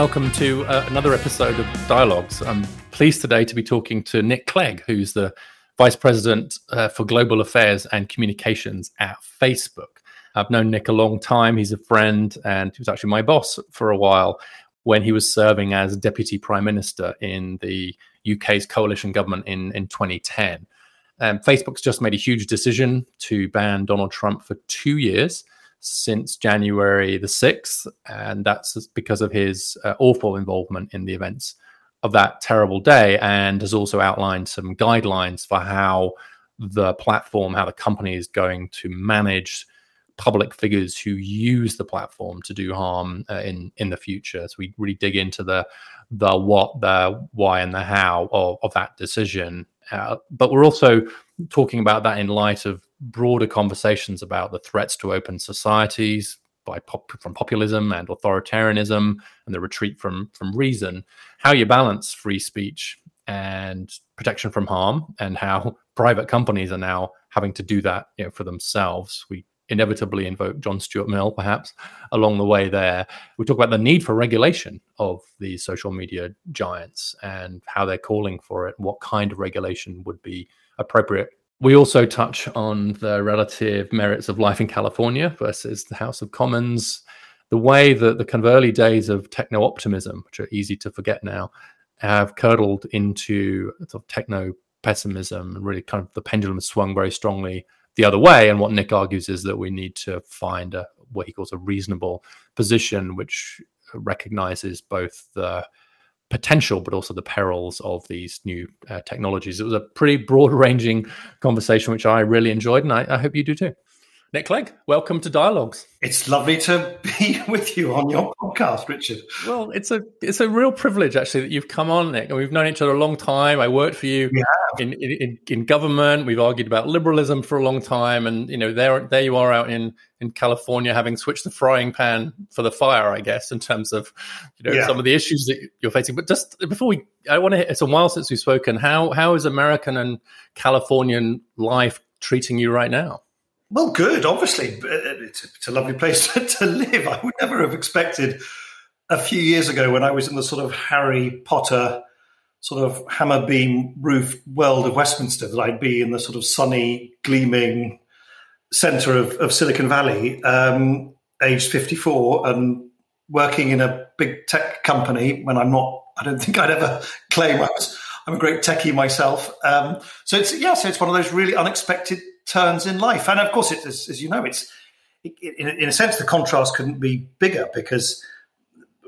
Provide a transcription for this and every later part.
Welcome to uh, another episode of Dialogues. I'm pleased today to be talking to Nick Clegg, who's the Vice President uh, for Global Affairs and Communications at Facebook. I've known Nick a long time. He's a friend, and he was actually my boss for a while when he was serving as Deputy Prime Minister in the UK's coalition government in, in 2010. Um, Facebook's just made a huge decision to ban Donald Trump for two years since January the 6th. And that's because of his uh, awful involvement in the events of that terrible day and has also outlined some guidelines for how the platform, how the company is going to manage public figures who use the platform to do harm uh, in in the future. So we really dig into the the what, the why, and the how of, of that decision. Uh, but we're also talking about that in light of broader conversations about the threats to open societies by pop, from populism and authoritarianism and the retreat from from reason how you balance free speech and protection from harm and how private companies are now having to do that you know, for themselves we inevitably invoke John Stuart Mill, perhaps, along the way there. We talk about the need for regulation of these social media giants and how they're calling for it, what kind of regulation would be appropriate we also touch on the relative merits of life in California versus the House of Commons, the way that the kind of early days of techno optimism, which are easy to forget now, have curdled into sort of techno pessimism and really kind of the pendulum swung very strongly the other way. And what Nick argues is that we need to find a, what he calls a reasonable position, which recognizes both the potential, but also the perils of these new uh, technologies. It was a pretty broad ranging conversation, which I really enjoyed, and I, I hope you do too. Nick Clegg, welcome to Dialogues. It's lovely to be with you on your podcast, Richard. Well, it's a it's a real privilege actually that you've come on, Nick. And we've known each other a long time. I worked for you in, in, in government. We've argued about liberalism for a long time, and you know there there you are out in in California, having switched the frying pan for the fire, I guess, in terms of you know yeah. some of the issues that you're facing. But just before we, I want to. It's a while since we've spoken. How how is American and Californian life treating you right now? Well, good. Obviously, uh, it's a, it's a lovely place to, to, live. I would never have expected a few years ago when I was in the sort of Harry Potter, sort of hammer beam roof world of Westminster that I'd be in the sort of sunny, gleaming center of, of Silicon Valley, um, aged 54, and working in a big tech company when I'm not, I don't think I'd ever claim I was, I'm a great techie myself. Um, so it's, yeah, so it's one of those really unexpected turns in life. And of course, it, as, as you know, it's in, in, a sense the contrast couldn't be bigger because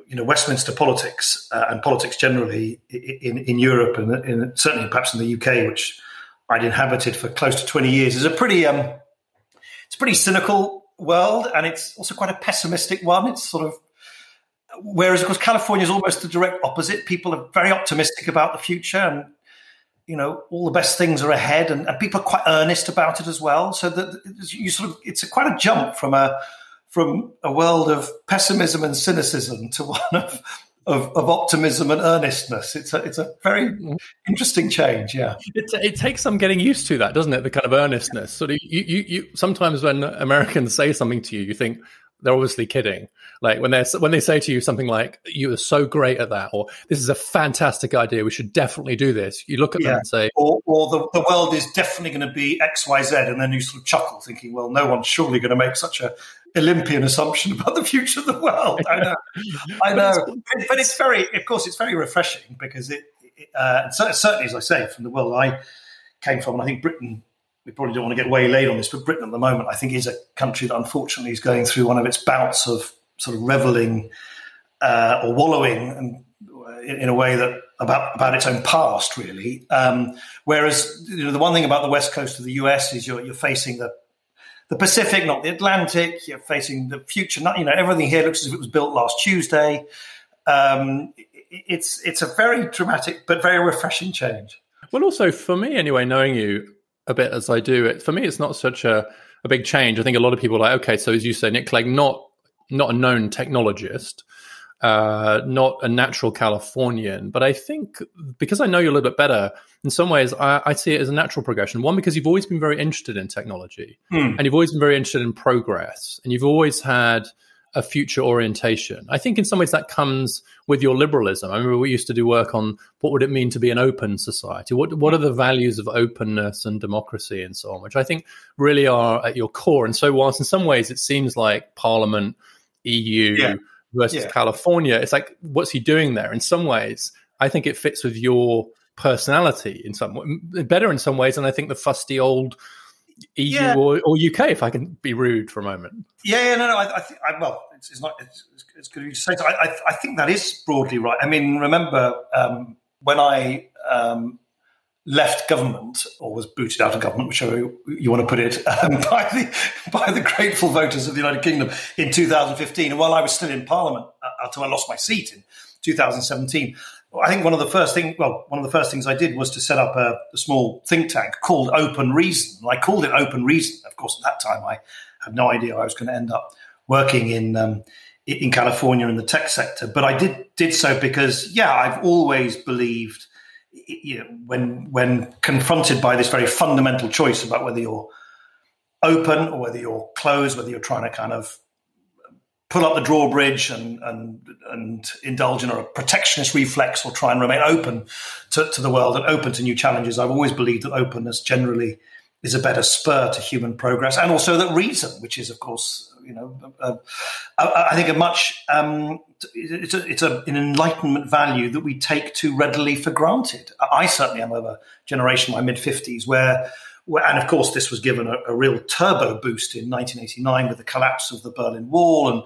you know Westminster politics uh, and politics generally in, in Europe and in, certainly perhaps in the UK, which I'd inhabited for close to twenty years, is a pretty um, it's a pretty cynical world, and it's also quite a pessimistic one. It's sort of whereas of course California is almost the direct opposite. People are very optimistic about the future and you know all the best things are ahead and, and, people are quite earnest about it as well so that you sort of it's a, quite a jump from a from a world of pessimism and cynicism to one of of, of optimism and earnestness. It's a it's a very mm-hmm. interesting change. Yeah, it, it takes some getting used to that, doesn't it? The kind of earnestness. Sort of you, you you sometimes when Americans say something to you, you think, they're obviously kidding. Like when they when they say to you something like "You are so great at that," or "This is a fantastic idea. We should definitely do this." You look at yeah. them and say, "Or, or the, the world is definitely going to be X, Y, Z," and then you sort of chuckle, thinking, "Well, no one's surely going to make such a Olympian assumption about the future of the world." I know, I know, but, but it's very, of course, it's very refreshing because it, it uh, certainly, as I say, from the world I came from, and I think Britain we probably don't want to get way laid on this, but Britain at the moment, I think, is a country that unfortunately is going through one of its bouts of sort of reveling uh, or wallowing and in, in, a way that about about its own past, really. Um, whereas you know, the one thing about the west coast of the US is you're, you're facing the the Pacific, not the Atlantic. You're facing the future. Not you know everything here looks as if it was built last Tuesday. Um, it's it's a very dramatic but very refreshing change. Well, also for me anyway, knowing you, a bit as I do it, for me, it's not such a, a big change. I think a lot of people are like, okay, so as you say, Nick Clegg, not not a known technologist, uh, not a natural Californian, but I think because I know you a little bit better, in some ways, I, I see it as a natural progression. One, because you've always been very interested in technology, mm. and you've always been very interested in progress, and you've always had a future orientation. I think in some ways that comes with your liberalism. I remember we used to do work on what would it mean to be an open society? What what are the values of openness and democracy and so on, which I think really are at your core. And so whilst in some ways it seems like Parliament, EU yeah. versus yeah. California, it's like what's he doing there? In some ways, I think it fits with your personality in some better in some ways, and I think the fusty old EU yeah. or, or, UK, if I can be rude for a moment. Yeah, yeah no, no. I, I think I, well, it's, it's not. It's, it's, good to say. So I, I, I, think that is broadly right. I mean, remember um, when I um, left government or was booted out of government, whichever you want to put it, um, by the by the grateful voters of the United Kingdom in 2015, and while I was still in Parliament uh, until I lost my seat in 2017. I think one of the first thing, well, one of the first things I did was to set up a, a, small think tank called Open Reason. I called it Open Reason. Of course, at that time, I had no idea I was going to end up working in um, in California in the tech sector. But I did did so because, yeah, I've always believed, you know, when when confronted by this very fundamental choice about whether you're open or whether you're closed, whether you're trying to kind of pull up the drawbridge and, and, and indulge in a protectionist reflex or try and remain open to, to the world and open to new challenges. I've always believed that openness generally is a better spur to human progress, and also that reason, which is, of course, you know, uh, uh, I think a much um, it's a, it's a, an enlightenment value that we take too readily for granted. I certainly am of a generation, my mid fifties, where and of course, this was given a, a, real turbo boost in 1989 with the collapse of the Berlin Wall and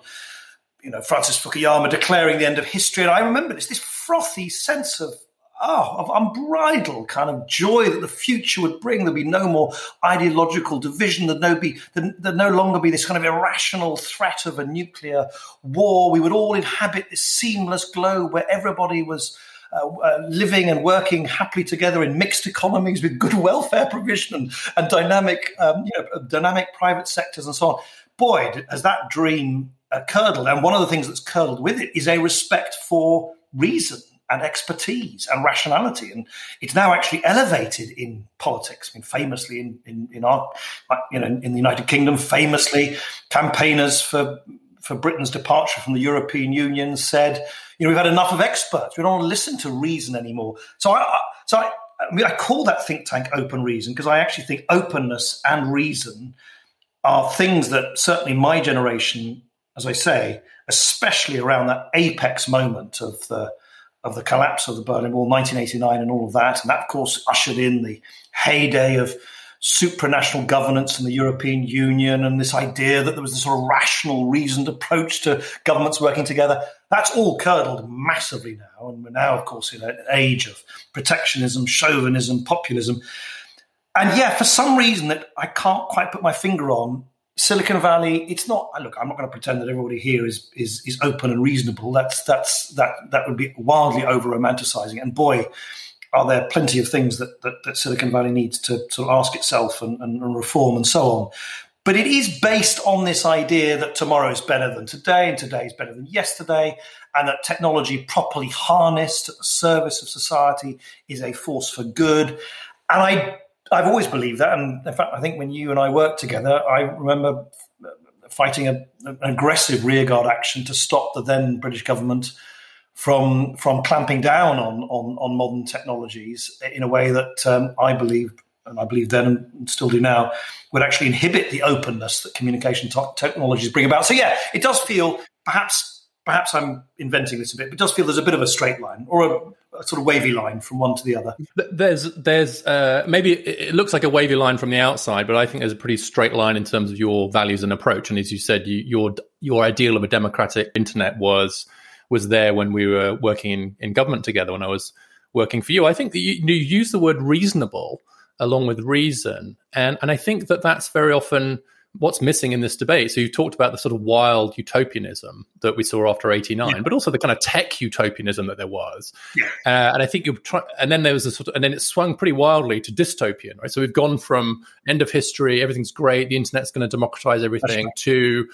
you know Francis Fukuyama declaring the end of history. And I remember this this frothy sense of oh, of unbridled kind of joy that the future would bring. There'd be no more ideological division. There'd no be there'd, no longer be this kind of irrational threat of a nuclear war. We would all inhabit this seamless globe where everybody was uh, uh, living and working happily together in mixed economies with good welfare provision and, and dynamic, um, you know, dynamic private sectors and so on. Boy, has that dream uh, curdled. And one of the things that's curdled with it is a respect for reason and expertise and rationality. And it's now actually elevated in politics. I mean, famously in, in, in our, you know, in the United Kingdom, famously campaigners for, for Britain's departure from the European Union said, you know, we've had enough of experts. We don't want to listen to reason anymore. So I, so I, I, mean, I call that think tank open reason because I actually think openness and reason are things that certainly my generation, as I say, especially around that apex moment of the of the collapse of the Berlin Wall, 1989, and all of that, and that of course ushered in the heyday of supranational governance in the European Union and this idea that there was this sort of rational, reasoned approach to governments working together. That's all curdled massively now. And we're now, of course, in an age of protectionism, chauvinism, populism. And yeah, for some reason that I can't quite put my finger on, Silicon Valley, it's not. Look, I'm not going to pretend that everybody here is is is open and reasonable. That's that's that that would be wildly over romanticizing. And boy, are there plenty of things that, that, that Silicon Valley needs to sort of ask itself and, and, and reform and so on. But it is based on this idea that tomorrow is better than today and today is better than yesterday, and that technology properly harnessed at the service of society is a force for good. And I, I've always believed that. And in fact, I think when you and I worked together, I remember fighting a, an aggressive rearguard action to stop the then British government from from clamping down on on, on modern technologies in a way that um, I believe and I believe then and still do now would actually inhibit the openness that communication technologies bring about. So yeah, it does feel perhaps perhaps I'm inventing this a bit, but it does feel there's a bit of a straight line or a, a sort of wavy line from one to the other. There's there's uh, maybe it looks like a wavy line from the outside, but I think there's a pretty straight line in terms of your values and approach. And as you said, you, your your ideal of a democratic internet was was there when we were working in, in government together when I was working for you. I think that you, you use the word reasonable along with reason, and and I think that that's very often what's missing in this debate. So you talked about the sort of wild utopianism that we saw after '89, yeah. but also the kind of tech utopianism that there was. Yeah. Uh, and I think you try, and then there was a sort of, and then it swung pretty wildly to dystopian, right? So we've gone from end of history, everything's great, the internet's going to democratize everything, right. to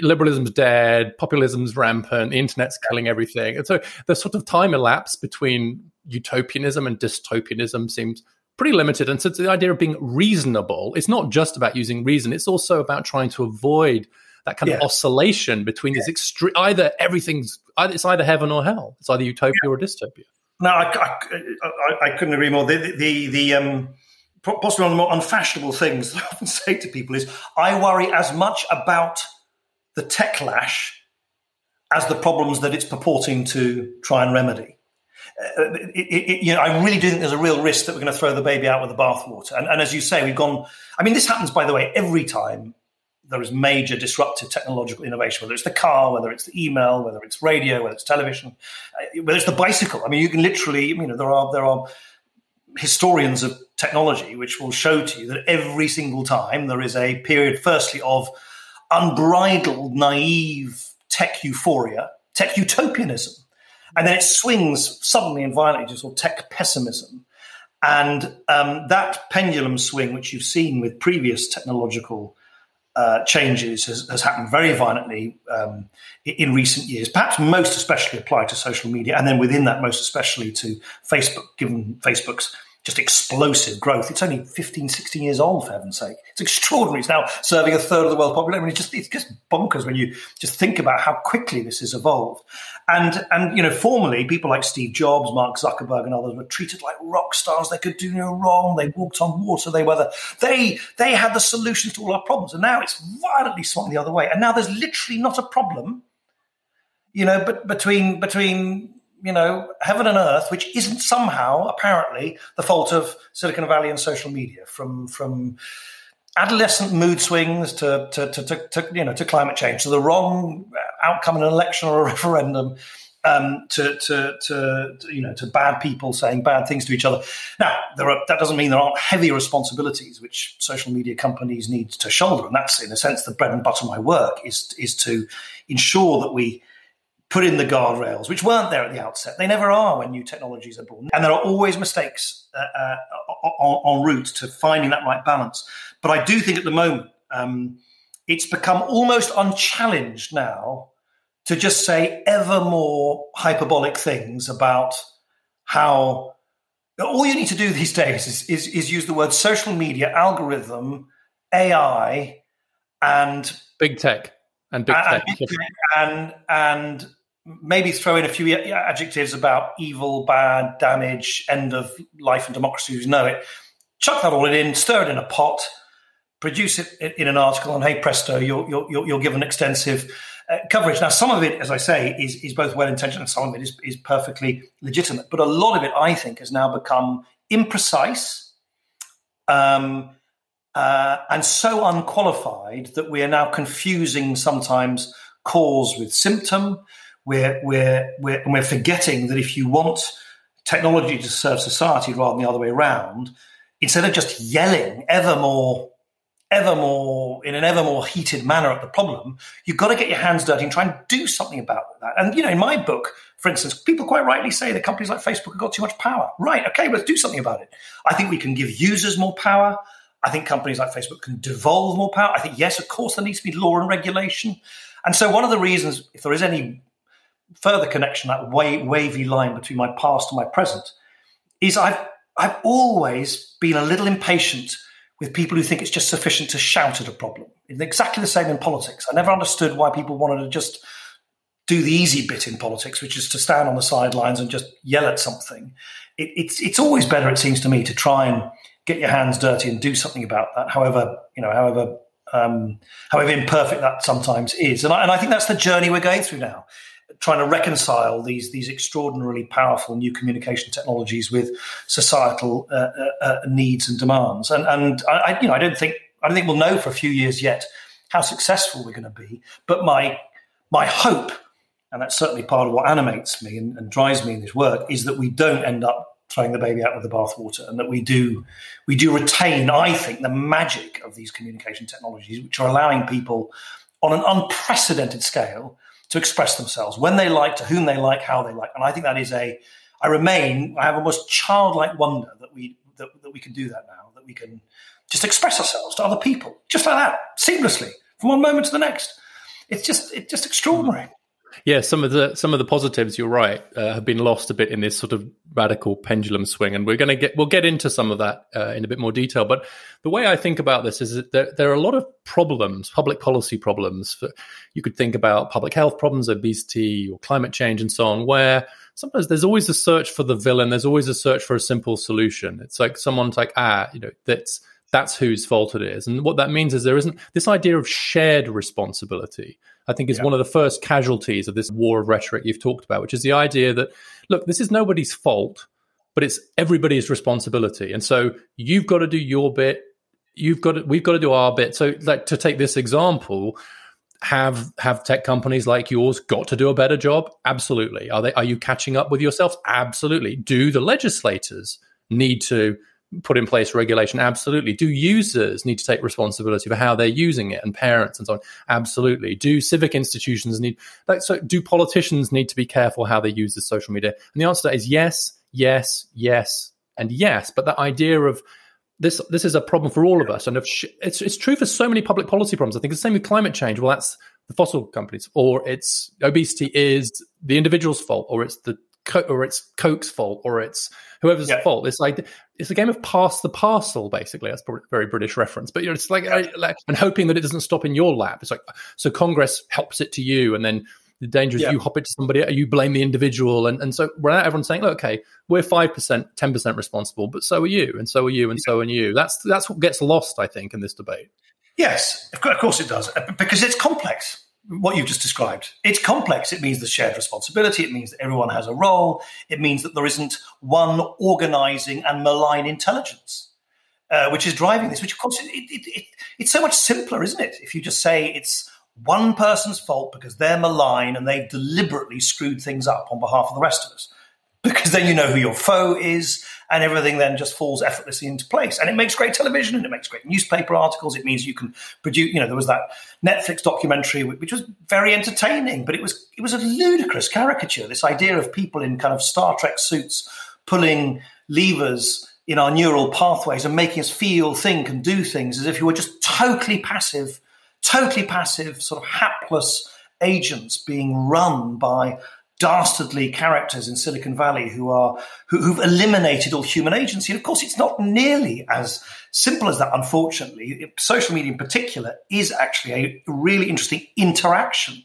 liberalism's dead, populism's rampant, the internet's killing everything. And so the sort of time elapse between utopianism and dystopianism seems pretty limited. And so the idea of being reasonable, it's not just about using reason, it's also about trying to avoid that kind yeah. of oscillation between yeah. these extreme either everything's either it's either heaven or hell it's either utopia yeah. or dystopia no I, I, I, couldn't agree more the the, the um possibly one of the more unfashionable things that I often say to people is I worry as much about the techlash as the problems that it's purporting to try and remedy. Uh, it, it, you know, I really do think there's a real risk that we're going to throw the baby out with the bathwater. And, and as you say, we've gone. I mean, this happens, by the way, every time there is major disruptive technological innovation, whether it's the car, whether it's the email, whether it's radio, whether it's television, uh, whether it's the bicycle. I mean, you can literally, you know, there are there are historians of technology which will show to you that every single time there is a period, firstly, of unbridled, naive tech euphoria, tech utopianism. And then it swings suddenly and violently to sort of tech pessimism. And um, that pendulum swing, which you've seen with previous technological uh, changes, has, has, happened very violently um, in recent years. Perhaps most especially applied to social media, and then within that, most especially to Facebook, given Facebook's just explosive growth. It's only 15, 16 years old, for heaven's sake. It's extraordinary. It's now serving a third of the world population. I mean, it's just, it's just bonkers when you just think about how quickly this has evolved. And, and, you know, formerly people like Steve Jobs, Mark Zuckerberg and others were treated like rock stars. They could do no wrong. They walked on water. They were the, they, they had the solutions to all our problems. And now it's violently swung the other way. And now there's literally not a problem, you know, but between, between, you know, heaven and earth, which isn't somehow apparently the fault of Silicon Valley and social media, from from adolescent mood swings to to, to, to, to you know to climate change, to the wrong outcome in an election or a referendum, um, to, to, to, you know to bad people saying bad things to each other. Now, there are, that doesn't mean there aren't heavy responsibilities which social media companies need to shoulder, and that's in a sense the bread and butter of my work is is to ensure that we put in the guardrails, which weren't there at the outset. They never are when new technologies are born. And there are always mistakes uh, uh, on, en route to finding that right balance. But I do think at the moment, um, it's become almost unchallenged now to just say ever more hyperbolic things about how all you need to do these days is, is, is use the word social media, algorithm, AI, and big tech and big and, tech and and maybe throw in a few adjectives about evil, bad, damage, end of life and democracy as know it. Chuck that all in, stir it in a pot, produce it in an article, and hey presto, you're you're, you're given extensive uh, coverage. Now, some of it, as I say, is is both well intentioned, and some of it is is perfectly legitimate. But a lot of it, I think, has now become imprecise. Um, uh, and so unqualified that we are now confusing sometimes cause with symptom, we're, we're, we're, and we're forgetting that if you want technology to serve society rather than the other way around, instead of just yelling ever more, ever more, in an ever more heated manner at the problem, you've got to get your hands dirty and try and do something about that. And, you know, in my book, for instance, people quite rightly say that companies like Facebook have got too much power. Right. Okay. Let's do something about it. I think we can give users more power. I think companies like Facebook can devolve more power. I think, yes, of course, there needs to be law and regulation. And so, one of the reasons, if there is any further connection, that wavy line between my past and my present, is I've I've always been a little impatient with people who think it's just sufficient to shout at a problem. It's exactly the same in politics. I never understood why people wanted to just do the easy bit in politics, which is to stand on the sidelines and just yell at something. It, it's it's always better, it seems to me, to try and get your hands dirty and do something about that. However, you know, however um, however imperfect that sometimes is, and I, and I think that's the journey we're going through now trying to reconcile these these extraordinarily powerful new communication technologies with societal uh, uh, uh, needs and demands. And and I, you know I don't think I don't think we'll know for a few years yet how successful we're going to be. But my my hope, and that's certainly part of what animates me and, and drives me in this work, is that we don't end up throwing the baby out with the bathwater, and that we do we do retain, I think, the magic of these communication technologies, which are allowing people on an unprecedented scale to express themselves when they like, to whom they like, how they like. And I think that is a, I remain, I have almost childlike wonder that we, that, that we can do that now, that we can just express ourselves to other people, just like that, seamlessly, from one moment to the next. It's just, it's just extraordinary. Yeah, some of the some of the positives you're right uh, have been lost a bit in this sort of radical pendulum swing, and we're going to get we'll get into some of that uh, in a bit more detail. But the way I think about this is that there, there are a lot of problems, public policy problems. For, you could think about public health problems, obesity, or climate change, and so on, where sometimes there's always a search for the villain. There's always a search for a simple solution. It's like someone's like, ah, you know, that's that's whose fault it is. And what that means is there isn't this idea of shared responsibility. I think is yeah. one of the first casualties of this war of rhetoric you've talked about, which is the idea that look, this is nobody's fault, but it's everybody's responsibility. And so you've got to do your bit. You've got to, we've got to do our bit. So like to take this example, have have tech companies like yours got to do a better job? Absolutely. Are they are you catching up with yourselves? Absolutely. Do the legislators need to put in place regulation? Absolutely. Do users need to take responsibility for how they're using it and parents and so on? Absolutely. Do civic institutions need like so do politicians need to be careful how they use the social media? And the answer to that is yes, yes, yes, and yes. But the idea of this this is a problem for all of us, and sh- it's it's true for so many public policy problems. I think the same with climate change. Well, that's the fossil companies, or it's obesity is the individual's fault, or it's the or it's Coke's fault, or it's whoever's yeah. fault. It's like it's a game of pass the parcel, basically. That's probably a very British reference, but you know, it's like, like and hoping that it doesn't stop in your lap. It's like so Congress helps it to you, and then the danger is yeah. you hop it to somebody, you blame the individual, and and so without everyone saying, look, okay, we're five percent, ten percent responsible, but so are you, and so are you, and yeah. so are you. That's that's what gets lost, I think, in this debate. Yes, of course it does, uh, because it's complex what you've just described. It's complex. It means the shared responsibility. It means that everyone has a role. It means that there isn't one organizing and malign intelligence, uh, which is driving this, which of course, it, it, it, it's so much simpler, isn't it? If you just say it's one person's fault because they're malign and they've deliberately screwed things up on behalf of the rest of us. Because then you know who your foe is and everything then just falls effortlessly into place. And it makes great television and it makes great newspaper articles. It means you can produce, you know, there was that Netflix documentary which was very entertaining, but it was it was a ludicrous caricature. This idea of people in kind of Star Trek suits pulling levers in our neural pathways and making us feel, think, and do things as if you were just totally passive, totally passive, sort of hapless agents being run by dastardly characters in Silicon Valley who are who, have eliminated all human agency. And of course, it's not nearly as simple as that. Unfortunately, social media in particular is actually a really interesting interaction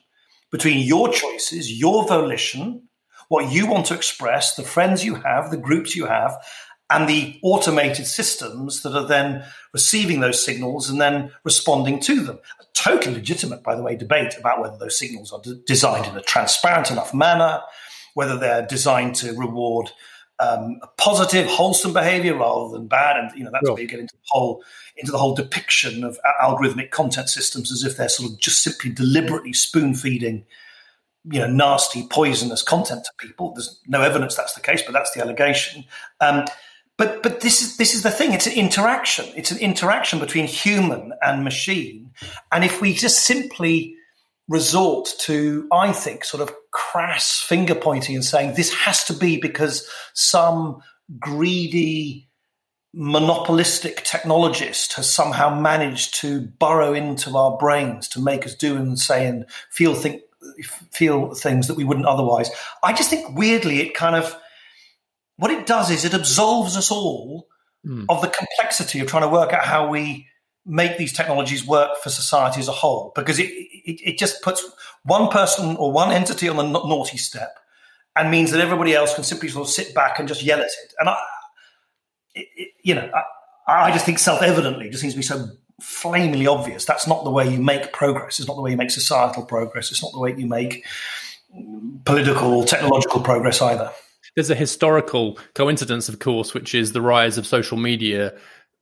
between your choices, your volition, what you want to express, the friends you have, the groups you have, and the automated systems that are then receiving those signals and then responding to them. A totally legitimate, by the way, debate about whether those signals are d- designed in a transparent enough manner, whether they're designed to reward um, positive, wholesome behavior rather than bad. And you know that's sure. where you get into the whole into the whole depiction of algorithmic content systems as if they're sort of just simply deliberately spoon feeding you know nasty poisonous content to people there's no evidence that's the case but that's the allegation um, but but this is this is the thing. It's an interaction. It's an interaction between human and machine. And if we just simply resort to, I think, sort of crass finger pointing and saying this has to be because some greedy monopolistic technologist has somehow managed to burrow into our brains to make us do and say and feel think feel things that we wouldn't otherwise. I just think weirdly it kind of what it does is it absolves us all mm. of the complexity of trying to work out how we make these technologies work for society as a whole because it, it, it just puts one person or one entity on the naughty step and means that everybody else can simply sort of sit back and just yell at it. And I, it, you know, I, I just think self-evidently just seems to be so flamingly obvious. That's not the way you make progress. It's not the way you make societal progress. It's not the way you make political, technological progress either there's a historical coincidence, of course, which is the rise of social media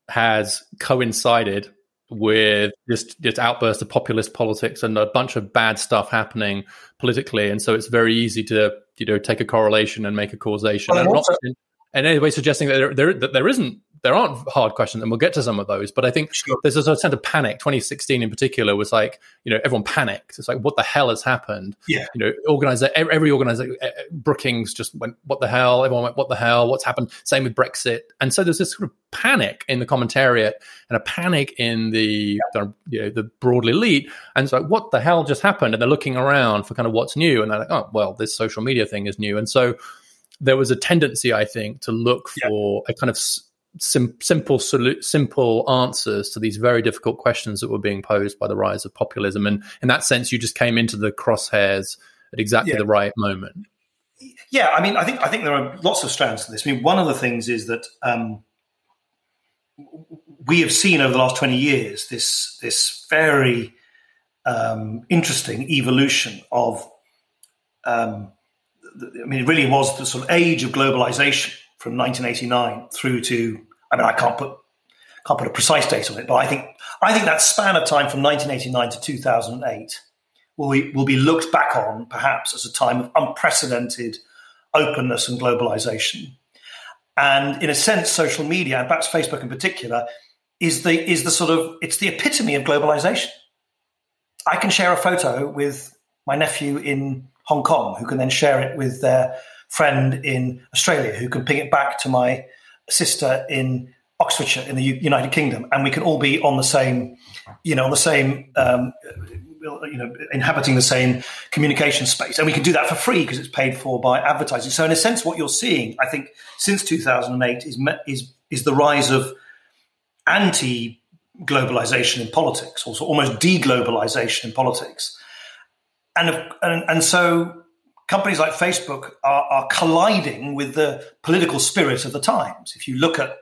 has coincided with this, this outburst of populist politics and a bunch of bad stuff happening politically, and so it's very easy to you know take a correlation and make a causation. Well, and, also, not, and anyway, suggesting that there, there, that there isn't there aren't hard questions, and we'll get to some of those. But I think sure. there's a sense of panic. 2016 in particular was like, you know, everyone panicked. It's like, what the hell has happened? Yeah. You know, organizer every organizer, Brookings just went, what the hell? Everyone went, what the hell? What's happened? Same with Brexit. And so there's this sort of panic in the commentariat and a panic in the, yeah. you know, the broad elite. And so, what the hell just happened? And they're looking around for kind of what's new. And they're like, oh, well, this social media thing is new. And so there was a tendency, I think, to look for yeah. a kind of sim- simple solu- simple answers to these very difficult questions that were being posed by the rise of populism. And in that sense, you just came into the crosshairs at exactly yeah. the right moment. Yeah, I mean, I think I think there are lots of strands to this. I mean, one of the things is that um, we have seen over the last twenty years this this very um, interesting evolution of. Um, I mean, it really was the sort of age of globalization from 1989 through to. I mean, I can't put can't put a precise date on it, but I think I think that span of time from 1989 to 2008 will be, will be looked back on perhaps as a time of unprecedented openness and globalization. And in a sense, social media and perhaps Facebook in particular is the is the sort of it's the epitome of globalization. I can share a photo with my nephew in Hong Kong, who can then share it with their friend in Australia, who can ping it back to my sister in Oxfordshire in the United Kingdom, and we can all be on the same, you know, on the same, um, you know, inhabiting the same communication space, and we can do that for free because it's paid for by advertising. So, in a sense, what you're seeing, I think, since 2008 is is is the rise of anti globalization in politics, also almost deglobalization in politics and, and, and so companies like Facebook are, are, colliding with the political spirit of the times. If you look at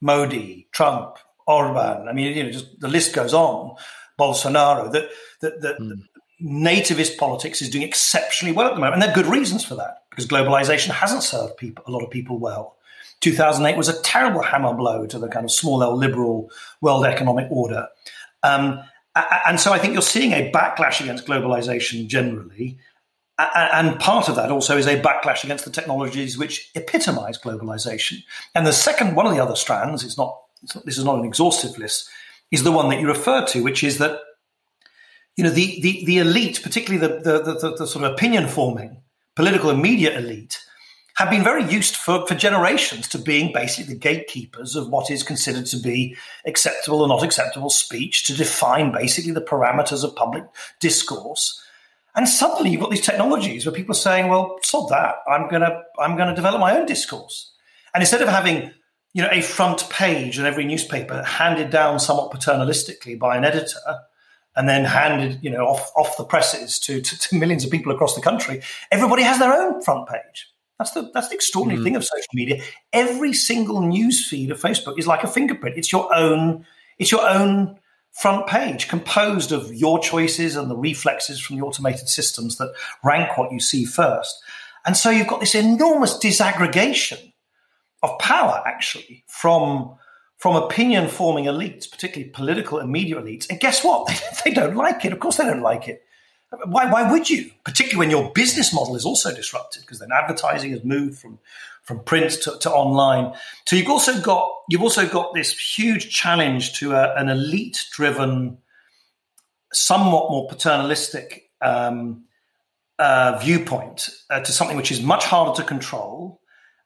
Modi, Trump, Orban, I mean, you know, just the list goes on. Bolsonaro, that that, that mm. nativist politics is doing exceptionally well at the moment, and there are good reasons for that because globalization hasn't served people a lot of people well. 2008 was a terrible hammer blow to the kind of small L liberal world economic order. Um, and so I think you're seeing a backlash against globalization generally. And part of that also is a backlash against the technologies which epitomize globalization. And the second, one of the other strands, it's not, it's not, this is not an exhaustive list, is the one that you refer to, which is that, you know, the, the, the elite, particularly the, the, the, the sort of opinion forming political and media elite, have been very used for, for generations to being basically the gatekeepers of what is considered to be acceptable or not acceptable speech, to define basically the parameters of public discourse. And suddenly you've got these technologies where people are saying, well, sod that. I'm gonna I'm gonna develop my own discourse. And instead of having, you know, a front page in every newspaper handed down somewhat paternalistically by an editor, and then handed, you know, off off the presses to, to, to millions of people across the country, everybody has their own front page. That's the that's the extraordinary mm. thing of social media. Every single news feed of Facebook is like a fingerprint. It's your own. It's your own front page, composed of your choices and the reflexes from the automated systems that rank what you see first. And so you've got this enormous disaggregation of power, actually, from from opinion forming elites, particularly political and media elites. And guess what? They, don't like it. Of course, they don't like it. Why, why would you? Particularly when your business model is also disrupted because then advertising has moved from, from print to, to online. So you've also got you've also got this huge challenge to a, an elite driven, somewhat more paternalistic um, uh, viewpoint uh, to something which is much harder to control,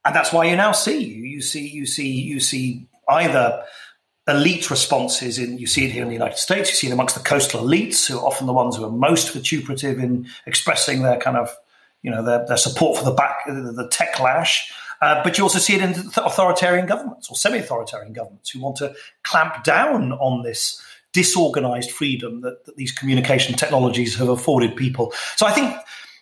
and that's why you now see you you see you see you see either elite responses in you see it here in the United States, you see it amongst the coastal elites who are often the ones who are most vituperative in expressing their kind of you know their, their support for the back the techlash. Uh, but you also see it in authoritarian governments or semi-authoritarian governments who want to clamp down on this disorganized freedom that, that these communication technologies have afforded people. So I think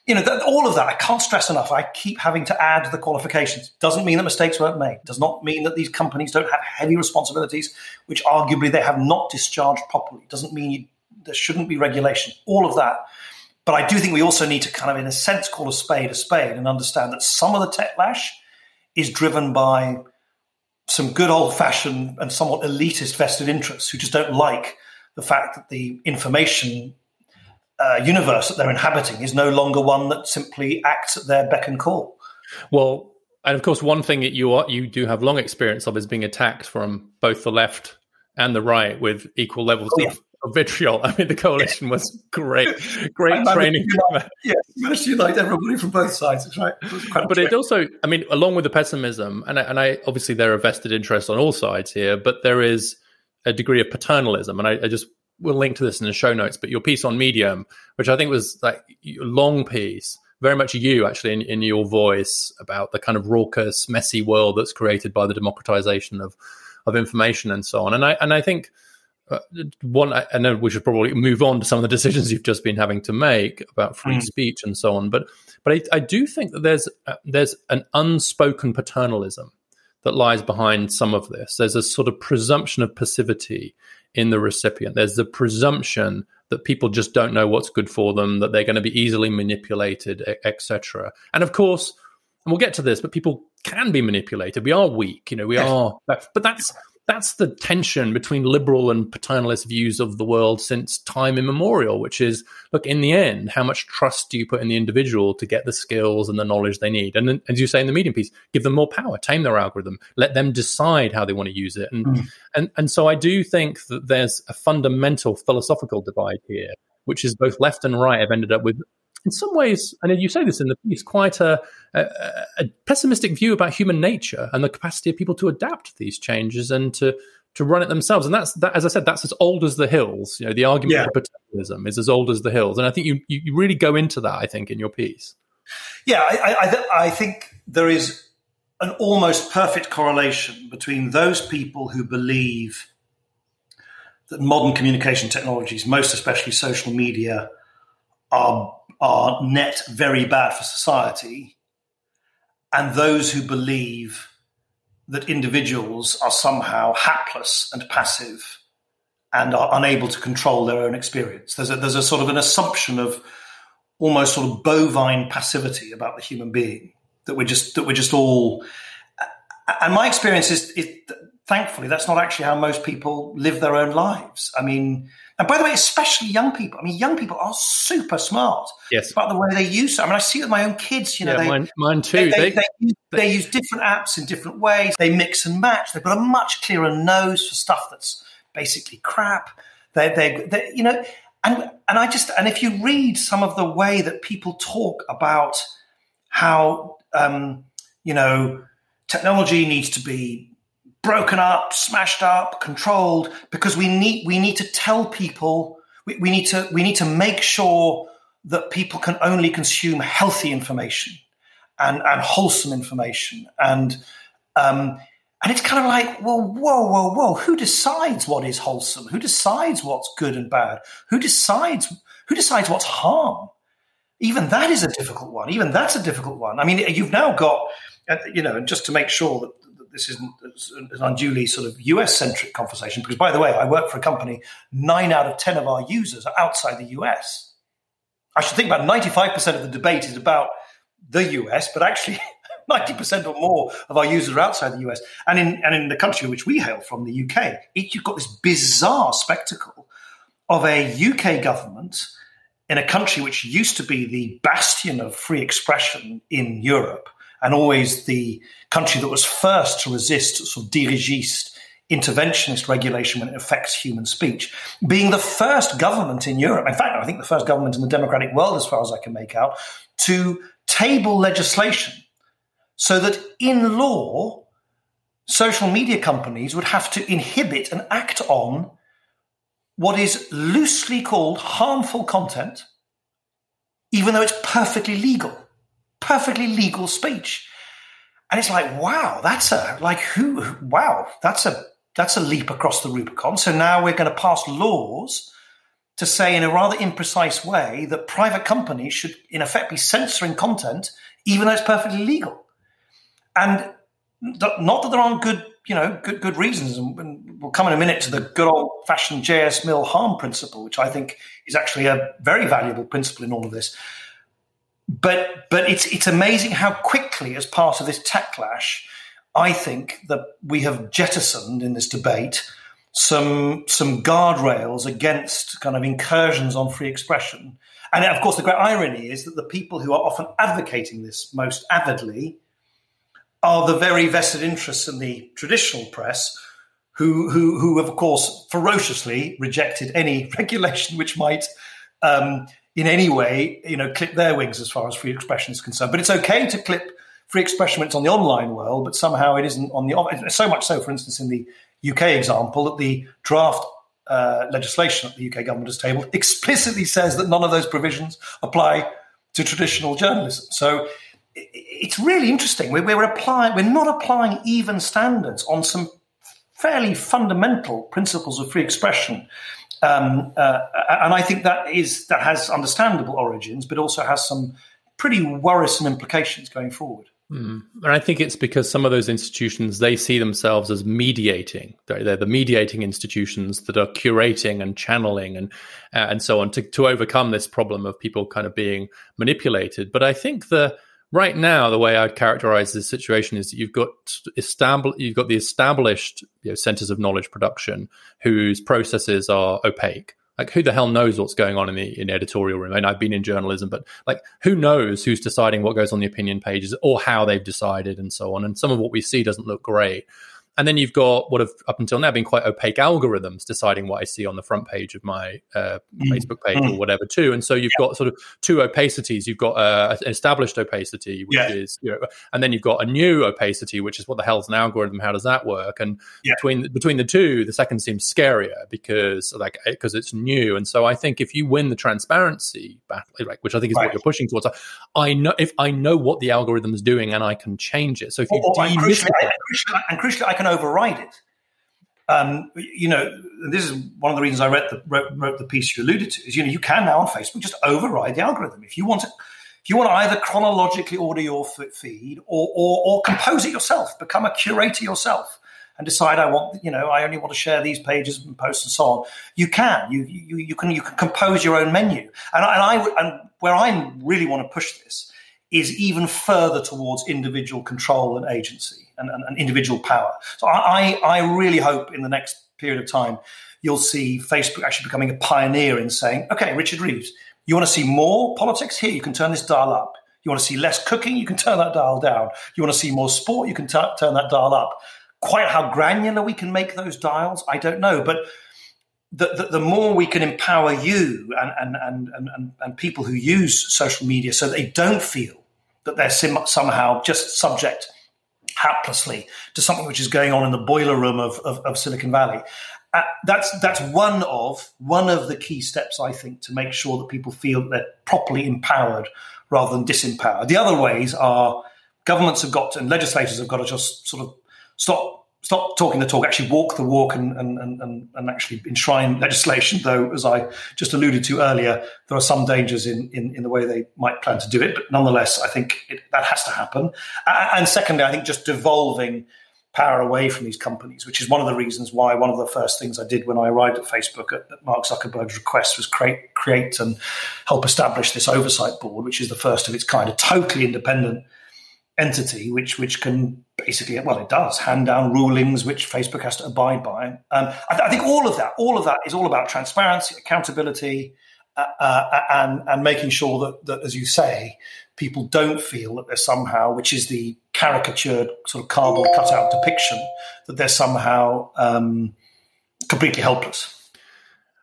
you know, that, all of that, I can't stress enough. I keep having to add the qualifications. Doesn't mean that mistakes weren't made. Does not mean that these companies don't have heavy responsibilities, which arguably they have not discharged properly. Doesn't mean you, there shouldn't be regulation. All of that. But I do think we also need to kind of, in a sense, call a spade a spade and understand that some of the techlash is driven by some good old fashioned and somewhat elitist vested interests who just don't like the fact that the information uh, universe that they're inhabiting is no longer one that simply acts at their beck and call. Well, And of course, one thing that you are, you do have long experience of is being attacked from both the left and the right with equal levels oh, yeah. of, of, vitriol. I mean, the coalition was great, great training. yeah, managed to unite everybody from both sides. Right. but it also, I mean, along with the pessimism, and I, and I obviously there are vested interests on all sides here, but there is a degree of paternalism, and I, I just will link to this in the show notes. But your piece on Medium, which I think was like a long piece very much you actually in, in your voice about the kind of raucous, messy world that's created by the democratization of of information and so on. And I and I think uh, one, I know we should probably move on to some of the decisions you've just been having to make about free mm. speech and so on. But but I, I do think that there's uh, there's an unspoken paternalism that lies behind some of this. There's a sort of presumption of passivity in the recipient. There's the presumption that people just don't know what's good for them, that they're going to be easily manipulated, etc. And of course, and we'll get to this, but people can be manipulated. We are weak, you know. We are, but that's that's the tension between liberal and paternalist views of the world since time immemorial, which is look, in the end, how much trust do you put in the individual to get the skills and the knowledge they need? And then, as you say in the medium piece, give them more power, tame their algorithm, let them decide how they want to use it. And mm. and and so I do think that there's a fundamental philosophical divide here, which is both left and right have ended up with in some ways, and you say this in the piece, quite a, a, a, pessimistic view about human nature and the capacity of people to adapt to these changes and to to run it themselves. And that's that, as I said, that's as old as the hills. You know, the argument yeah. for paternalism is as old as the hills, and I think you you really go into that. I think in your piece. Yeah, I, I, th- I think there is an almost perfect correlation between those people who believe that modern communication technologies, most especially social media, are are net very bad for society, and those who believe that individuals are somehow hapless and passive and are unable to control their own experience. There's a, there's a sort of an assumption of almost sort of bovine passivity about the human being that we're just that we're just all. And my experience is, is thankfully that's not actually how most people live their own lives. I mean, and by the way, especially young people. I mean, young people are super smart yes. about the way they use it. I mean, I see it with my own kids. You know, yeah, they, mine, mine, too. They, they, they, use, they, use, different apps in different ways. They mix and match. They've got a much clearer nose for stuff that's basically crap. They, they, they, you know, and and I just and if you read some of the way that people talk about how um, you know technology needs to be broken up, smashed up, controlled, because we need we need to tell people we, we need to we need to make sure that people can only consume healthy information and, and wholesome information and um, and it's kind of like, well, whoa, whoa, whoa. Who decides what is wholesome? Who decides what's good and bad? Who decides who decides what's harm? Even that is a difficult one. Even that's a difficult one. I mean, you've now got, uh, you know, just to make sure that this isn't an unduly sort of US centric conversation. Because, by the way, I work for a company, nine out of 10 of our users are outside the US. I should think about 95% of the debate is about the US, but actually, 90% or more of our users are outside the US. And in, and in the country which we hail from, the UK, it, you've got this bizarre spectacle of a UK government in a country which used to be the bastion of free expression in Europe and always the country that was first to resist sort of dirigist interventionist regulation when it affects human speech, being the first government in Europe, in fact, I think the first government in the democratic world, as far as I can make out, to table legislation so that in law, social media companies would have to inhibit and act on what is loosely called harmful content, even though it's perfectly legal perfectly legal speech. And it's like, wow, that's a like who wow, that's a that's a leap across the Rubicon. So now we're going to pass laws to say in a rather imprecise way that private companies should in effect be censoring content even though it's perfectly legal. And not that there aren't good, you know, good good reasons. And we'll come in a minute to the good old fashioned JS Mill harm principle, which I think is actually a very valuable principle in all of this but but it's it's amazing how quickly, as part of this techlash, I think that we have jettisoned in this debate some some guardrails against kind of incursions on free expression. And of course, the great irony is that the people who are often advocating this most avidly are the very vested interests in the traditional press, who who who have of course ferociously rejected any regulation which might. Um, in any way, you know, clip their wings as far as free expression is concerned. But it's okay to clip free expression when it's on the online world, but somehow it isn't on the so much so, for instance, in the UK example, that the draft uh, legislation that the UK government has tabled explicitly says that none of those provisions apply to traditional journalism. So it's really interesting. We're, we're applying, we're not applying even standards on some fairly fundamental principles of free expression. Um, uh, and I think that is that has understandable origins, but also has some pretty worrisome implications going forward. Mm. And I think it's because some of those institutions they see themselves as mediating. They're, they're, the mediating institutions that are curating and channeling and uh, and so on to to overcome this problem of people kind of being manipulated. But I think the right now the way I'd characterize this situation is that you've got established you've got the established you know, centers of knowledge production whose processes are opaque like who the hell knows what's going on in the in the editorial room? I mean, I've been in journalism, but like who knows who's deciding what goes on the opinion pages or how they've decided and so on. And some of what we see doesn't look great. And then you've got what have up until now been quite opaque algorithms deciding what I see on the front page of my uh, mm. Facebook page mm. or whatever too. And so you've yeah. got sort of two opacities. You've got uh, an established opacity, which yeah. is you know, and then you've got a new opacity, which is what the hell's an algorithm? How does that work? And yeah. between between the two, the second seems scarier because like because it's new. And so I think if you win the transparency battle, like which I think is right. what you're pushing towards, I know if I know what the algorithm is doing and I can change it. So if you and, crucially, and crucially, I can can override it. Um, you know, this is one of the reasons I the, wrote, wrote, the piece you alluded to. Is you know you can now on Facebook just override the algorithm if you want to. If you want to either chronologically order your feed or, or, or compose it yourself, become a curator yourself, and decide I want you know I only want to share these pages and posts and so on. You can you you, you can you can compose your own menu, and, and I and where I really want to push this is even further towards individual control and agency and, and, and individual power. So I, I really hope in the next period of time you'll see Facebook actually becoming a pioneer in saying, okay, Richard Reeves, you want to see more politics? Here, you can turn this dial up. You want to see less cooking? You can turn that dial down. You want to see more sport? You can t- turn that dial up. Quite how granular we can make those dials, I don't know. But the, the, the, more we can empower you and, and, and, and, and people who use social media so they don't feel that they're sim- somehow just subject haplessly to something which is going on in the boiler room of, of, of Silicon Valley. Uh, that's that's one of one of the key steps I think to make sure that people feel that they're properly empowered rather than disempowered. The other ways are governments have got to, and legislators have got to just sort of stop stop talking the talk, actually walk the walk and, and, and, and actually enshrine legislation, though, as I just alluded to earlier, there are some dangers in, in, in the way they might plan to do it. But nonetheless, I think it, that has to happen. And secondly, I think just devolving power away from these companies, which is one of the reasons why one of the first things I did when I arrived at Facebook at, at Mark Zuckerberg's request was create, create and help establish this oversight board, which is the first of its kind, a totally independent entity which which can basically well it does hand down rulings which Facebook has to abide by. Um, I, I, think all of that all of that is all about transparency, accountability, uh, uh, and and making sure that, that as you say people don't feel that they're somehow which is the caricatured sort of cardboard cutout depiction that they're somehow um, completely helpless.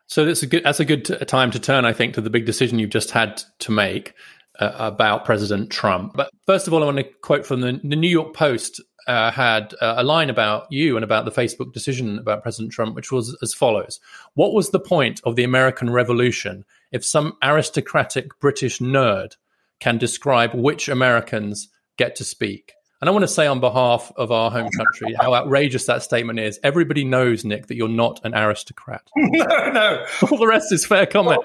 So that's a good that's a good t- time to turn, I think, to the big decision you've just had to make, uh, about President Trump. But first of all, I want to quote from the, the New York Post uh, had uh, a line about you and about the Facebook decision about President Trump, which was as follows What was the point of the American Revolution if some aristocratic British nerd can describe which Americans get to speak? And I want to say on behalf of our home country how outrageous that statement is. Everybody knows, Nick, that you're not an aristocrat. no, no. All the rest is fair comment.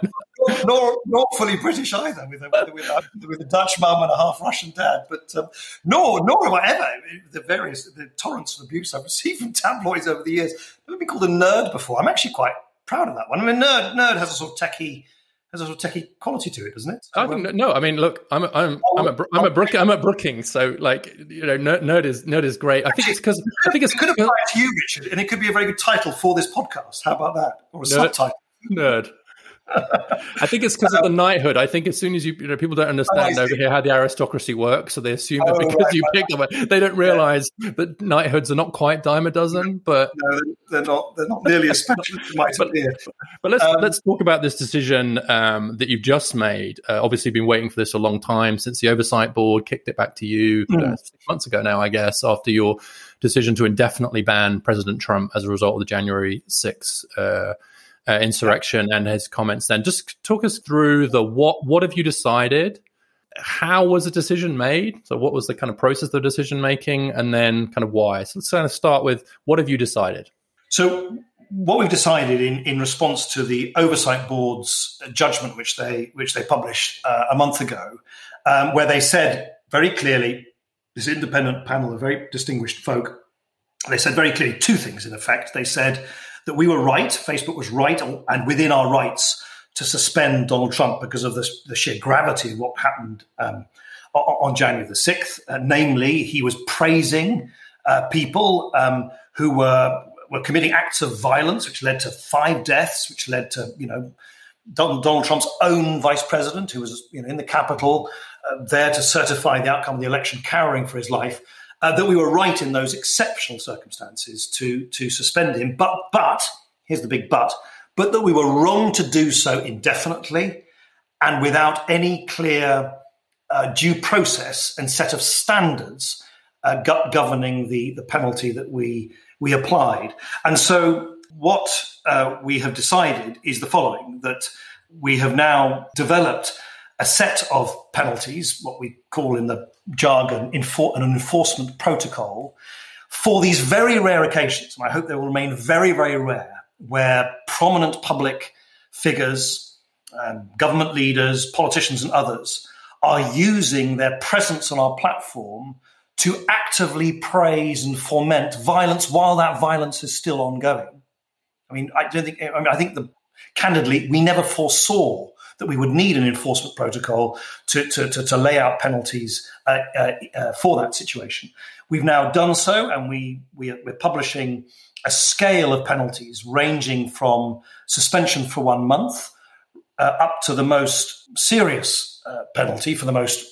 Nor, nor, fully British either, with a, with, a, with a Dutch mum and a half Russian dad. But um, nor, nor whatever the various the torrents of abuse I've received from tabloids over the years. I've been called a nerd before. I'm actually quite proud of that one. I mean, nerd nerd has a sort of techie has a sort of techie quality to it, doesn't it? I think, um, no. I mean, look, I'm a, I'm I'm a I'm a Brook I'm a Brookings, so like you know, nerd, nerd is nerd is great. I think it's because I think it's it could apply to you, Richard, and it could be a very good title for this podcast. How about that, or a nerd, subtitle? Nerd. I think it's because um, of the knighthood. I think as soon as you, you know, people don't understand oh, over here how the aristocracy works, so they assume that oh, because right, you right. pick them, they don't realize yeah. that knighthoods are not quite dime a dozen. But no, they're not. They're not nearly as special as might but, appear. But let's um, let's talk about this decision um, that you've just made. Uh, obviously, been waiting for this a long time since the oversight board kicked it back to you mm. uh, six months ago now, I guess, after your decision to indefinitely ban President Trump as a result of the January 6th uh, uh, insurrection and his comments. Then, just talk us through the what. What have you decided? How was the decision made? So, what was the kind of process of decision making, and then kind of why? So, let's kind of start with what have you decided. So, what we've decided in, in response to the oversight board's judgment, which they which they published uh, a month ago, um, where they said very clearly, this independent panel of very distinguished folk, they said very clearly two things. In effect, they said that we were right, Facebook was right, and within our rights to suspend Donald Trump because of the, the sheer gravity of what happened um, on January the 6th. Uh, namely, he was praising uh, people um, who were, were committing acts of violence, which led to five deaths, which led to, you know, Donald, Donald Trump's own vice president, who was you know, in the Capitol, uh, there to certify the outcome of the election, cowering for his life uh, that we were right in those exceptional circumstances to to suspend him. But but here's the big but: but that we were wrong to do so indefinitely and without any clear uh, due process and set of standards uh, go- governing the the penalty that we we applied. And so what uh, we have decided is the following: that we have now developed a set of penalties, what we call in the jargon enfor- an enforcement protocol, for these very rare occasions, and I hope they will remain very, very rare, where prominent public figures, um, government leaders, politicians, and others are using their presence on our platform to actively praise and foment violence while that violence is still ongoing. I mean, I don't think. I mean, I think the candidly, we never foresaw that we would need an enforcement protocol to, to, to, to lay out penalties uh, uh, uh, for that situation. We've now done so, and we, we are, we're publishing a scale of penalties ranging from suspension for one month uh, up to the most serious uh, penalty for the most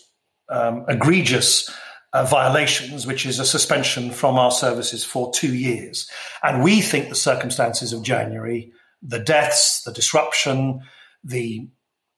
um, egregious uh, violations, which is a suspension from our services for two years. And we think the circumstances of January, the deaths, the disruption, the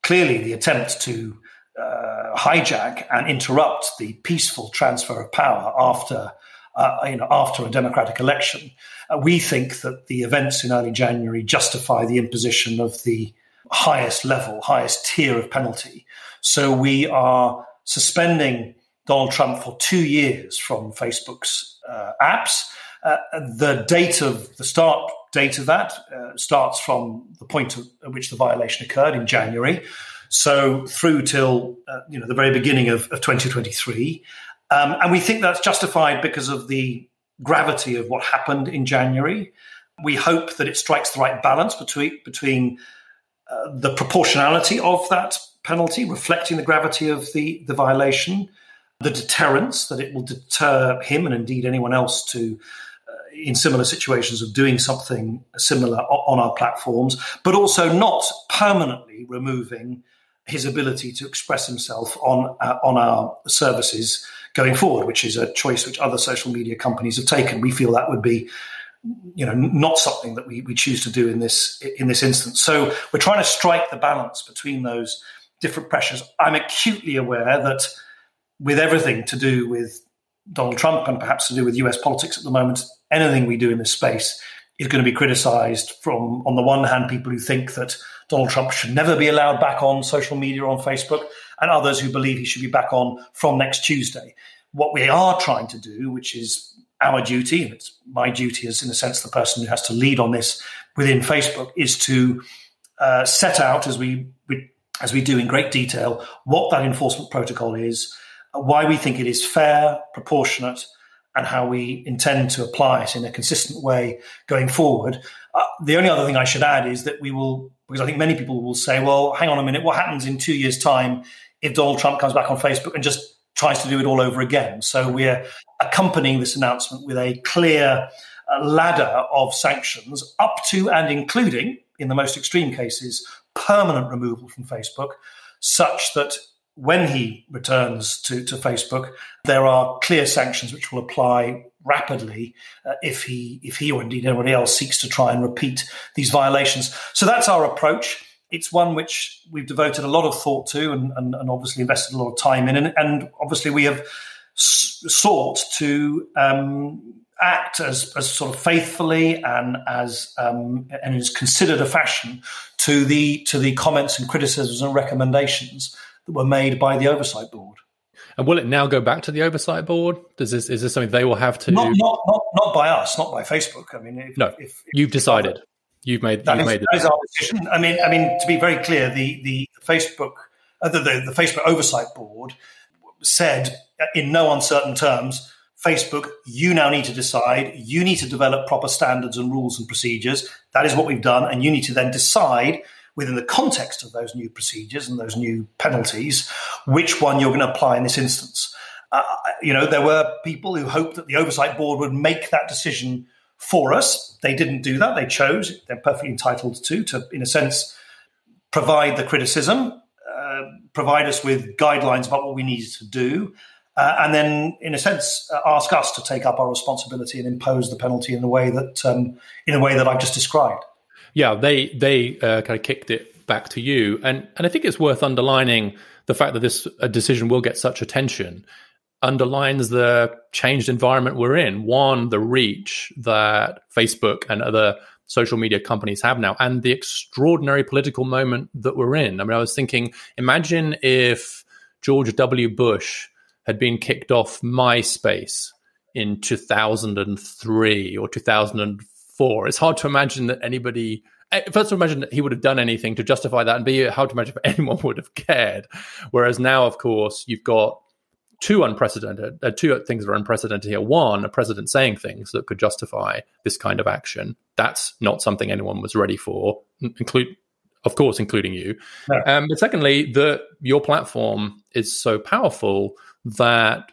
clearly the attempt to uh, hijack and interrupt the peaceful transfer of power after uh, you know after a democratic election. Uh, we think that the events in early January justify the imposition of the highest level, highest tier of penalty. So we are suspending Donald Trump for two years from Facebook's uh, apps. Uh, the date of the start date of that uh, starts from the point at which the violation occurred in January, so through till uh, you know the very beginning of, of 2023, um, and we think that's justified because of the gravity of what happened in January. We hope that it strikes the right balance between between uh, the proportionality of that penalty, reflecting the gravity of the the violation, the deterrence that it will deter him and indeed anyone else to in similar situations of doing something similar on our platforms, but also not permanently removing his ability to express himself on uh, on our services going forward, which is a choice which other social media companies have taken. We feel that would be you know not something that we, we choose to do in this in this instance so we're trying to strike the balance between those different pressures i'm acutely aware that with everything to do with Donald Trump and perhaps to do with US politics at the moment, anything we do in this space is going to be criticized from, on the one hand, people who think that Donald Trump should never be allowed back on social media on Facebook, and others who believe he should be back on from next Tuesday. What we are trying to do, which is our duty, and it's my duty as, in a sense, the person who has to lead on this within Facebook, is to uh, set out, as we, we as we do in great detail, what that enforcement protocol is why we think it is fair, proportionate, and how we intend to apply it in a consistent way going forward. Uh, the only other thing I should add is that we will, because I think many people will say, well, hang on a minute, what happens in two years' time if Donald Trump comes back on Facebook and just tries to do it all over again? So we're accompanying this announcement with a clear uh, ladder of sanctions up to and including, in the most extreme cases, permanent removal from Facebook, such that when he returns to, to Facebook, there are clear sanctions which will apply rapidly uh, if he if he or indeed anybody else seeks to try and repeat these violations. So that's our approach. It's one which we've devoted a lot of thought to and, and, and obviously invested a lot of time in, and, and obviously we have s- sought to um, act as, as sort of faithfully and as um, and as considered a fashion to the to the comments and criticisms and recommendations that were made by the oversight board. And will it now go back to the oversight board? Does this is this something they will have to? Not not not, not by us, not by Facebook. I mean, if, no, if, if you've decided. You've made that you've is, made that is our decision. I mean, I mean to be very clear, the the Facebook uh, the, the the Facebook oversight board said in no uncertain terms. Facebook, you now need to decide. You need to develop proper standards and rules and procedures. That is what we've done. And you need to then decide within the context of those new procedures and those new penalties, which one you're going to apply in this instance. Uh, you know, there were people who hoped that the oversight board would make that decision for us. They didn't do that. They chose. They're perfectly entitled to, to in a sense, provide the criticism, uh, provide us with guidelines about what we needed to do, uh, and then, in a sense, uh, ask us to take up our responsibility and impose the penalty in the way that um, in a way that I've just described yeah, they they uh, kind of kicked it back to you, and and I think it's worth underlining the fact that this decision will get such attention underlines the changed environment we're in. One, the reach that Facebook and other social media companies have now, and the extraordinary political moment that we're in. I mean, I was thinking, imagine if George W. Bush had been kicked off MySpace in 2003 or 2004 four. It's hard to imagine that anybody. Eh, first, to imagine that he would have done anything to justify that, and B, hard to imagine if anyone would have cared. Whereas now, of course, you've got two unprecedented, uh, two things that are unprecedented here. One, a president saying things that could justify this kind of action. That's not something anyone was ready for, include, of course, including you. No. Um, but secondly, that your platform is so powerful that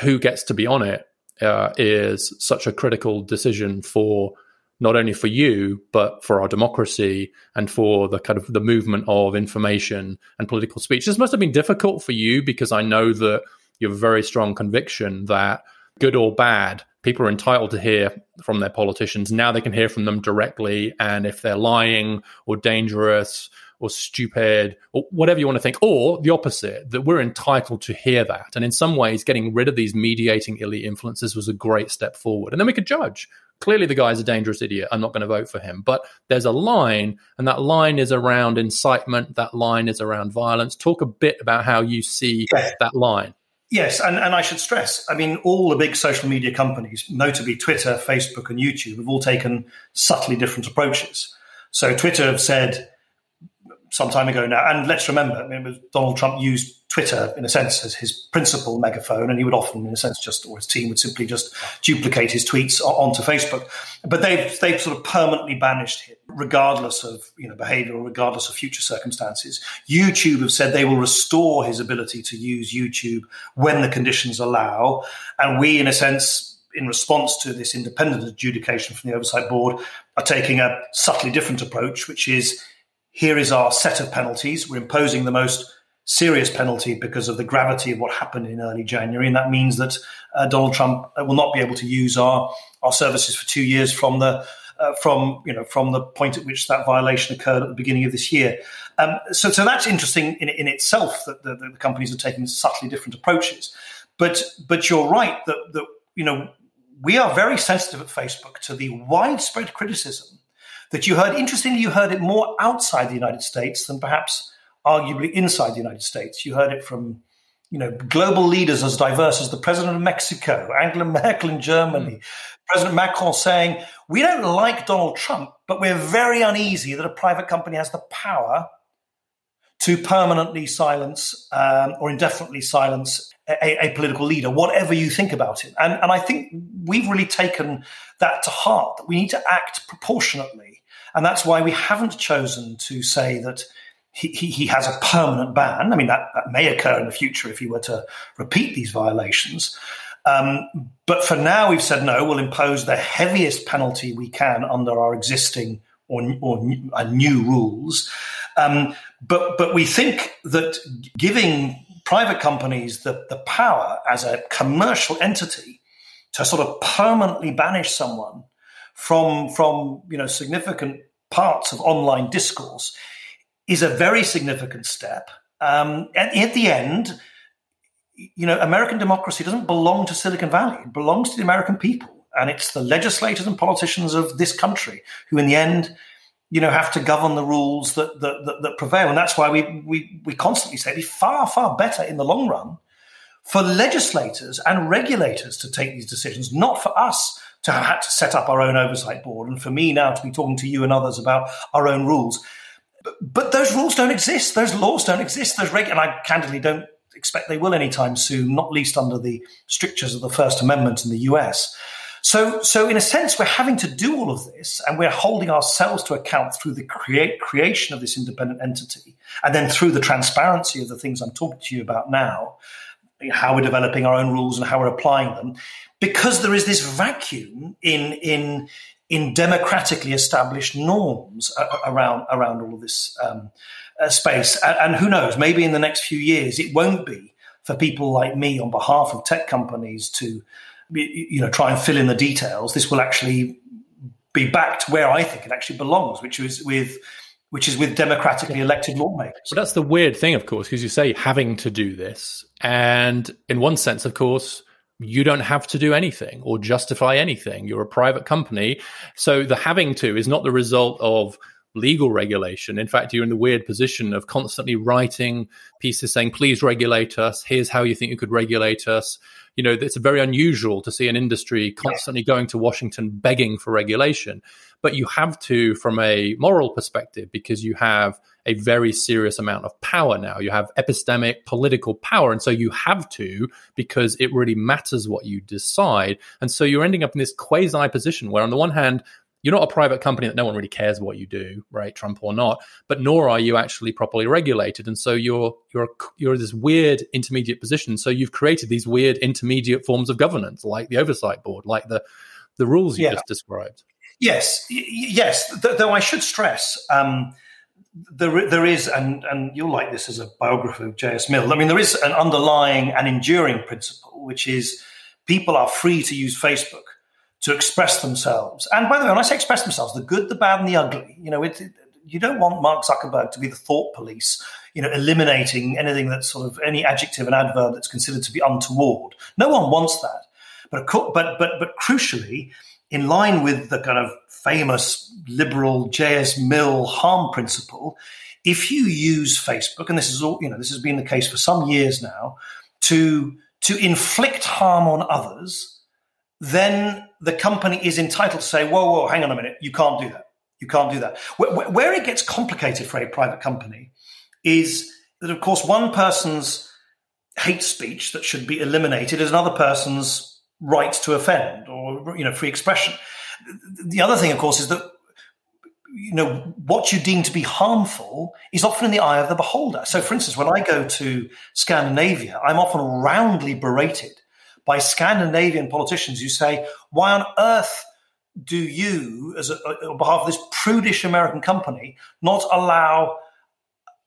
who gets to be on it uh, is such a critical decision for not only for you but for our democracy and for the kind of the movement of information and political speech this must have been difficult for you because i know that you have a very strong conviction that good or bad people are entitled to hear from their politicians now they can hear from them directly and if they're lying or dangerous or stupid or whatever you want to think, or the opposite, that we're entitled to hear that. And in some ways, getting rid of these mediating elite influences was a great step forward. And then we could judge clearly the guy's a dangerous idiot. I'm not going to vote for him. But there's a line, and that line is around incitement. That line is around violence. Talk a bit about how you see yeah. that line. Yes, and, and I should stress, I mean, all the big social media companies, notably Twitter, Facebook, and YouTube, have all taken subtly different approaches. So Twitter have said some time ago now, and let's remember, I mean, Donald Trump used Twitter, in a sense, as his principal megaphone, and he would often, in a sense, just or his team would simply just duplicate his tweets onto Facebook. But they've they've sort of permanently banished him, regardless of you know behavior or regardless of future circumstances. YouTube have said they will restore his ability to use YouTube when the conditions allow, and we, in a sense, in response to this independent adjudication from the oversight board, are taking a subtly different approach, which is here is our set of penalties. We're imposing the most serious penalty because of the gravity of what happened in early January, and that means that uh, Donald Trump uh, will not be able to use our our services for two years from the uh, from you know from the point at which that violation occurred at the beginning of this year. Um, so so that's interesting in, in itself that the, the, companies are taking subtly different approaches. But but you're right that that you know we are very sensitive at Facebook to the widespread criticism that you heard. Interestingly, you heard it more outside the United States than perhaps arguably inside the United States. You heard it from you know, global leaders as diverse as the president of Mexico, Angela Merkel in Germany, mm. President Macron saying, we don't like Donald Trump, but we're very uneasy that a private company has the power to permanently silence um, or indefinitely silence a, a, political leader, whatever you think about it. And, and I think we've really taken that to heart, that we need to act proportionately. And that's why we haven't chosen to say that he, he, has a permanent ban. I mean, that, that may occur in the future if he were to repeat these violations. Um, but for now, we've said no, we'll impose the heaviest penalty we can under our existing or, or uh, new rules. Um, but but we think that giving private companies the, the power as a commercial entity to sort of permanently banish someone from from you know significant parts of online discourse is a very significant step. Um, and at the end, you know, American democracy doesn't belong to Silicon Valley; it belongs to the American people, and it's the legislators and politicians of this country who, in the end, you know, have to govern the rules that that, that, that prevail. And that's why we we we constantly say it's far far better in the long run for legislators and regulators to take these decisions, not for us to have had to set up our own oversight board, and for me now to be talking to you and others about our own rules. But, those rules don't exist. Those laws don't exist. Those reg- and I candidly don't expect they will anytime soon, not least under the strictures of the First Amendment in the US. So, so in a sense, we're having to do all of this, and we're holding ourselves to account through the create, creation of this independent entity, and then through the transparency of the things I'm talking to you about now, how we're developing our own rules and how we're applying them, because there is this vacuum in in in democratically established norms around around all of this um, uh, space. And, and who knows? Maybe in the next few years, it won't be for people like me on behalf of tech companies to you know try and fill in the details. This will actually be back to where I think it actually belongs, which is with which is with democratically elected lawmakers. But that's the weird thing, of course, because you say having to do this, and in one sense, of course, you don't have to do anything or justify anything. You're a private company. So the having to is not the result of legal regulation. In fact, you're in the weird position of constantly writing pieces saying, please regulate us. Here's how you think you could regulate us. You know, it's very unusual to see an industry constantly going to Washington begging for regulation. But you have to from a moral perspective because you have a very serious amount of power now. You have epistemic political power. And so you have to because it really matters what you decide. And so you're ending up in this quasi position where, on the one hand, you're not a private company that no one really cares what you do, right, Trump or not, but nor are you actually properly regulated, and so you're you're you're this weird intermediate position. So you've created these weird intermediate forms of governance, like the oversight board, like the the rules you yeah. just described. Yes, yes. Though I should stress, um, there there is, and and you'll like this as a biographer of J.S. Mill. I mean, there is an underlying and enduring principle, which is people are free to use Facebook to express themselves. And by the way, when I say express themselves, the good, the bad, and the ugly. You know, it, it, you don't want Mark Zuckerberg to be the thought police. You know, eliminating anything that's sort of any adjective and adverb that's considered to be untoward. No one wants that. But but but but crucially, in line with the kind of famous liberal J.S. Mill harm principle, if you use Facebook, and this is all, you know, this has been the case for some years now, to to inflict harm on others, then the company is entitled to say, "Whoa, whoa, hang on a minute, you can't do that. You can't do that." Where, where it gets complicated for a private company is that, of course, one person's hate speech that should be eliminated is another person's right to offend or you know free expression. The other thing, of course, is that you know what you deem to be harmful is often in the eye of the beholder. So, for instance, when I go to Scandinavia, I'm often roundly berated by Scandinavian politicians who say, "Why on earth?" Do you, as a, on behalf of this prudish American company, not allow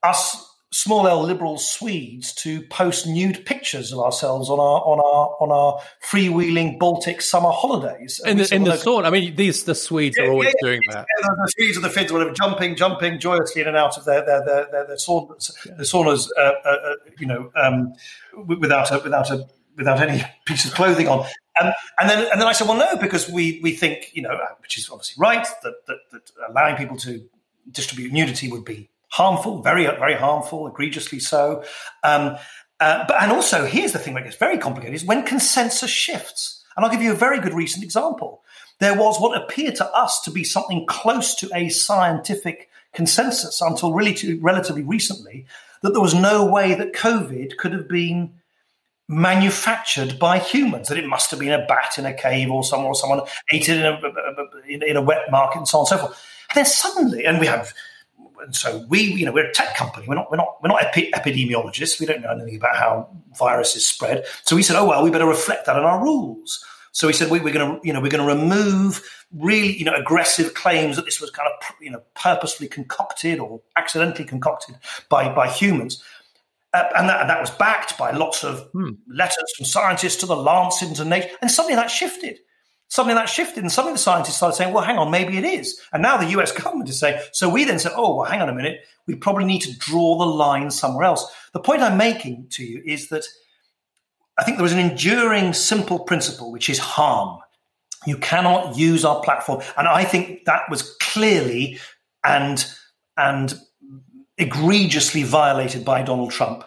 us small L liberal Swedes to post nude pictures of ourselves on our on our on our freewheeling Baltic summer holidays. In the, in the sauna, I mean, these the Swedes yeah, are always yeah, doing that. The Swedes and the Finns were jumping, jumping joyously in and out of their their their, their, their saunas, the saunas, uh, uh, uh, you know, um, without a without a without any piece of clothing on. Um, and then and then I said, well, no, because we we think you know, which is obviously right, that that, that allowing people to distribute nudity would be harmful, very, very harmful, egregiously so. Um, uh, but and also, here's the thing that gets very complicated: is when consensus shifts. And I'll give you a very good recent example. There was what appeared to us to be something close to a scientific consensus until really relatively recently that there was no way that COVID could have been manufactured by humans, that it must have been a bat in a cave or someone, or someone ate it in a, in a wet market and so on and so forth. And then suddenly, and we have and so we, you know, we're a tech company. We're not, we're not, we're not epi- epidemiologists. We don't know anything about how viruses spread. So we said, oh well, we better reflect that in our rules. So we said we, are going to, you know, we're going to remove really, you know, aggressive claims that this was kind of, you know, purposefully concocted or accidentally concocted by by humans. Uh, and that, that was backed by lots of hmm. letters from scientists to the Lancet and Nature. And suddenly that shifted. Suddenly that shifted, and suddenly the scientists started saying, "Well, hang on, maybe it is." And now the U.S. government is saying. So we then said, "Oh, well, hang on a minute. We probably need to draw the line somewhere else." The point I'm making to you is that I think there is an enduring, simple principle, which is harm. You cannot use our platform, and I think that was clearly and and egregiously violated by Donald Trump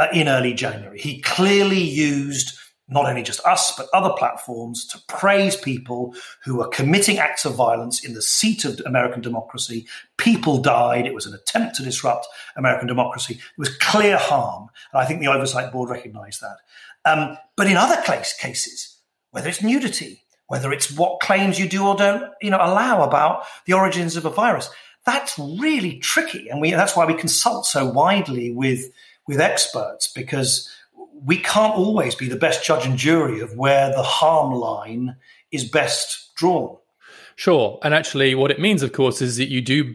uh, in early January. He clearly used not only just us, but other platforms to praise people who are committing acts of violence in the seat of American democracy. People died. It was an attempt to disrupt American democracy. It was clear harm. And I think the Oversight Board recognized that. Um, but in other case, cases, whether it's nudity, whether it's what claims you do or don't you know, allow about the origins of a virus, that's really tricky. And we, that's why we consult so widely with, with experts because we can't always be the best judge and jury of where the harm line is best drawn. Sure. And actually, what it means, of course, is that you do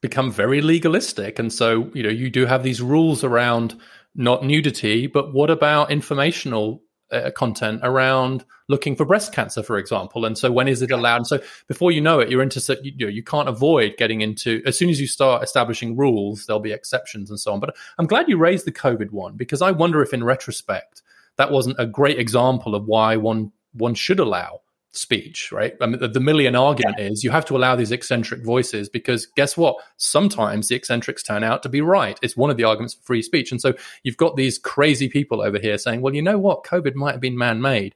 become very legalistic. And so, you know, you do have these rules around not nudity, but what about informational uh, content around looking for breast cancer, for example. And so, when is it allowed? And so, before you know it, you're into you, know, you can't avoid getting into. As soon as you start establishing rules, there'll be exceptions and so on. But I'm glad you raised the COVID one because I wonder if, in retrospect, that wasn't a great example of why one one should allow speech, right? I mean, the, the Millian argument yeah. is you have to allow these eccentric voices because guess what? Sometimes the eccentrics turn out to be right. It's one of the arguments for free speech. And so you've got these crazy people over here saying, well, you know what? COVID might have been man made.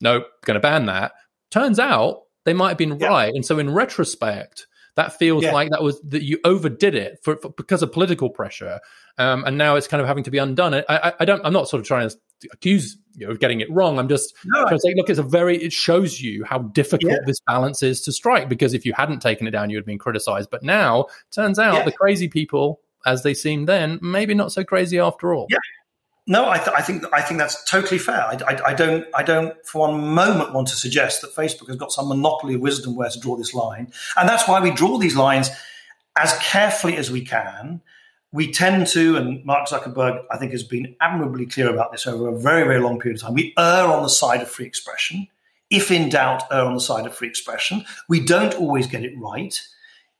No, going to ban that. Turns out they might have been yeah. right. And so in retrospect, that feels yeah. like that was that you overdid it for, for because of political pressure, um, and now it's kind of having to be undone. I, I, I, don't. I'm not sort of trying to accuse you of getting it wrong. I'm just no, trying to say, look, it's a very. It shows you how difficult yeah. this balance is to strike because if you hadn't taken it down, you would have been criticized. But now, turns out yeah. the crazy people, as they seemed then, maybe not so crazy after all. Yeah. No, I, th- I, think I think that's totally fair. I, I, I, don't I don't for one moment want to suggest that Facebook has got some monopoly of wisdom where to draw this line, and that's why we draw these lines as carefully as we can. We tend to, and Mark Zuckerberg, I think, has been admirably clear about this over a very very long period of time. We err on the side of free expression. If in doubt, err on the side of free expression. We don't always get it right.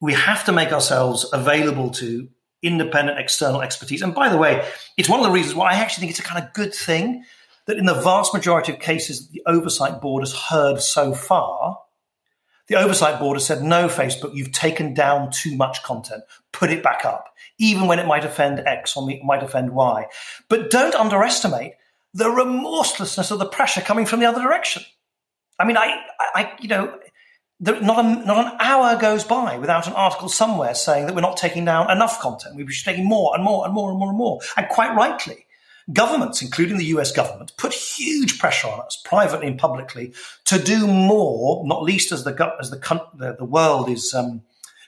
We have to make ourselves available to independent external expertise. And by the way, it's one of the reasons why I actually think it's a kind of good thing that in the vast majority of cases the oversight board has heard so far, the oversight board has said, no, Facebook, you've taken down too much content. Put it back up, even when it might offend X or might offend Y. But don't underestimate the remorselessness of the pressure coming from the other direction. I mean, I, I, you know, not, a, not an hour goes by without an article somewhere saying that we're not taking down enough content. We should be taking more and more and more and more and more. And quite rightly, governments, including the US government, put huge pressure on us, privately and publicly, to do more, not least as the, as the, the, the world is um,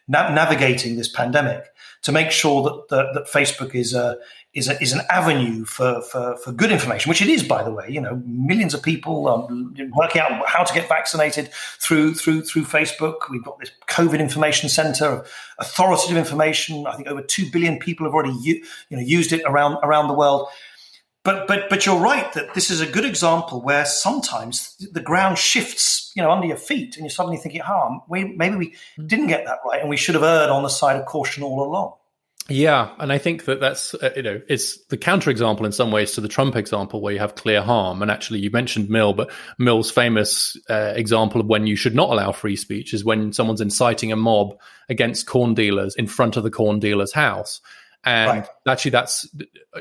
na- navigating this pandemic, to make sure that, that, that Facebook is a, is, a, is an avenue for, for, for good information, which it is, by the way. You know, millions of people um, working out how to get vaccinated through through through Facebook. We've got this COVID information center, authoritative information. I think over two billion people have already you know used it around around the world. But but but you're right that this is a good example where sometimes the ground shifts, you know, under your feet, and you're suddenly thinking, "Oh, maybe we didn't get that right, and we should have erred on the side of caution all along." Yeah, and I think that that's uh, you know it's the counterexample in some ways to the Trump example where you have clear harm. And actually, you mentioned Mill, but Mill's famous uh, example of when you should not allow free speech is when someone's inciting a mob against corn dealers in front of the corn dealer's house. And right. actually, that's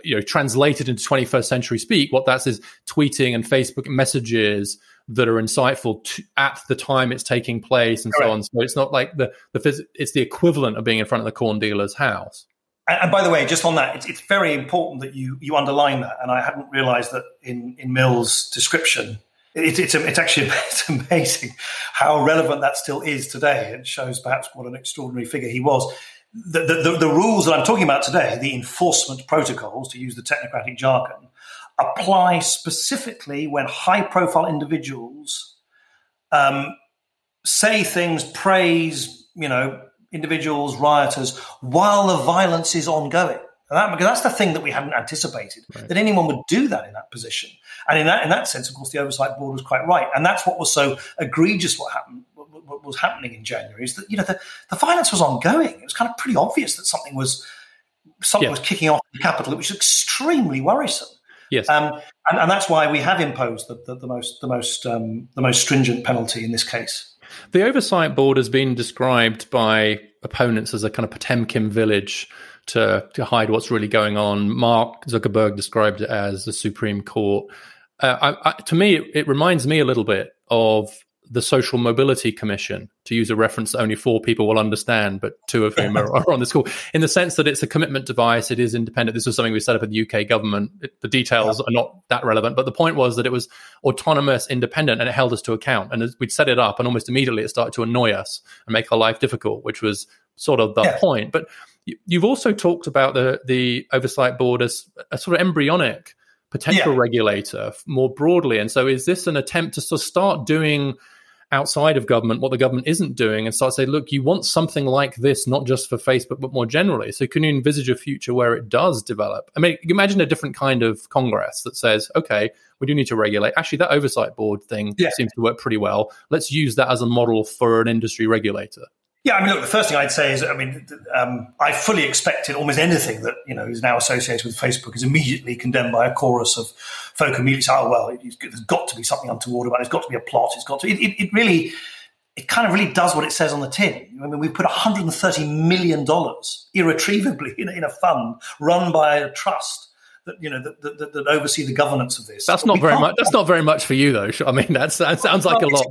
you know translated into 21st century speak. What that's is tweeting and Facebook messages that are inciteful to, at the time it's taking place and Correct. so on. So it's not like the the phys- it's the equivalent of being in front of the corn dealer's house. And, and, by the way, just on that, it's, it's, very important that you you underline that. And I hadn't realised that in in Mill's description. It, it's it's actually it's amazing how relevant that still is today. It shows perhaps what an extraordinary figure he was. The, the, the rules that I'm talking about today, the enforcement protocols, to use the technocratic jargon, apply specifically when high profile individuals um, say things, praise, you know, individuals, rioters, while the violence is ongoing. And that, because that's the thing that we hadn't anticipated right. that anyone would do that in that position. And in that in that sense, of course, the oversight board was quite right. And that's what was so egregious. What happened, what was happening in January, is that you know the, the violence was ongoing. It was kind of pretty obvious that something was something yeah. was kicking off in the Capitol, which was extremely worrisome. Yes, um, and, and, that's why we have imposed the, the, the most the most um, the most stringent penalty in this case. The oversight board has been described by opponents as a kind of Potemkin village to, to hide what's really going on. Mark Zuckerberg described it as the Supreme Court. Uh, I, I, to me, it, it, reminds me a little bit of the Social Mobility Commission, to use a reference that only four people will understand, but two of whom are, are, on this call, in the sense that it's a commitment device, it is independent. This was something we set up at the UK government. It, the details yeah. are not that relevant, but the point was that it was autonomous, independent, and it held us to account. And we'd set it up, and almost immediately it started to annoy us and make our life difficult, which was sort of the yeah. point. But you've also talked about the the oversight board as a sort of embryonic potential yeah. regulator more broadly. And so, is this an attempt to sort of start doing outside of government what the government isn't doing and start to say, look, you want something like this, not just for Facebook, but more generally. So can you envisage a future where it does develop? I mean, imagine a different kind of Congress that says, okay, we do need to regulate. Actually, that oversight board thing yeah. seems to work pretty well. Let's use that as a model for an industry regulator. Yeah, I mean, look, the first thing I'd say is, I mean, um, I fully expected almost anything that you know is now associated with Facebook is immediately condemned by a chorus of folk immediately say, "Oh well, it, there's got to be something untoward about it. It's got to be a plot. It's got to." It, it, it really, it kind of really does what it says on the tin. I mean, we put 130 million dollars irretrievably in, in a fund run by a trust that you know that, that, that, oversee the governance of this. That's not very much. That's not very much for you, though. I mean, that's, that sounds like a lot.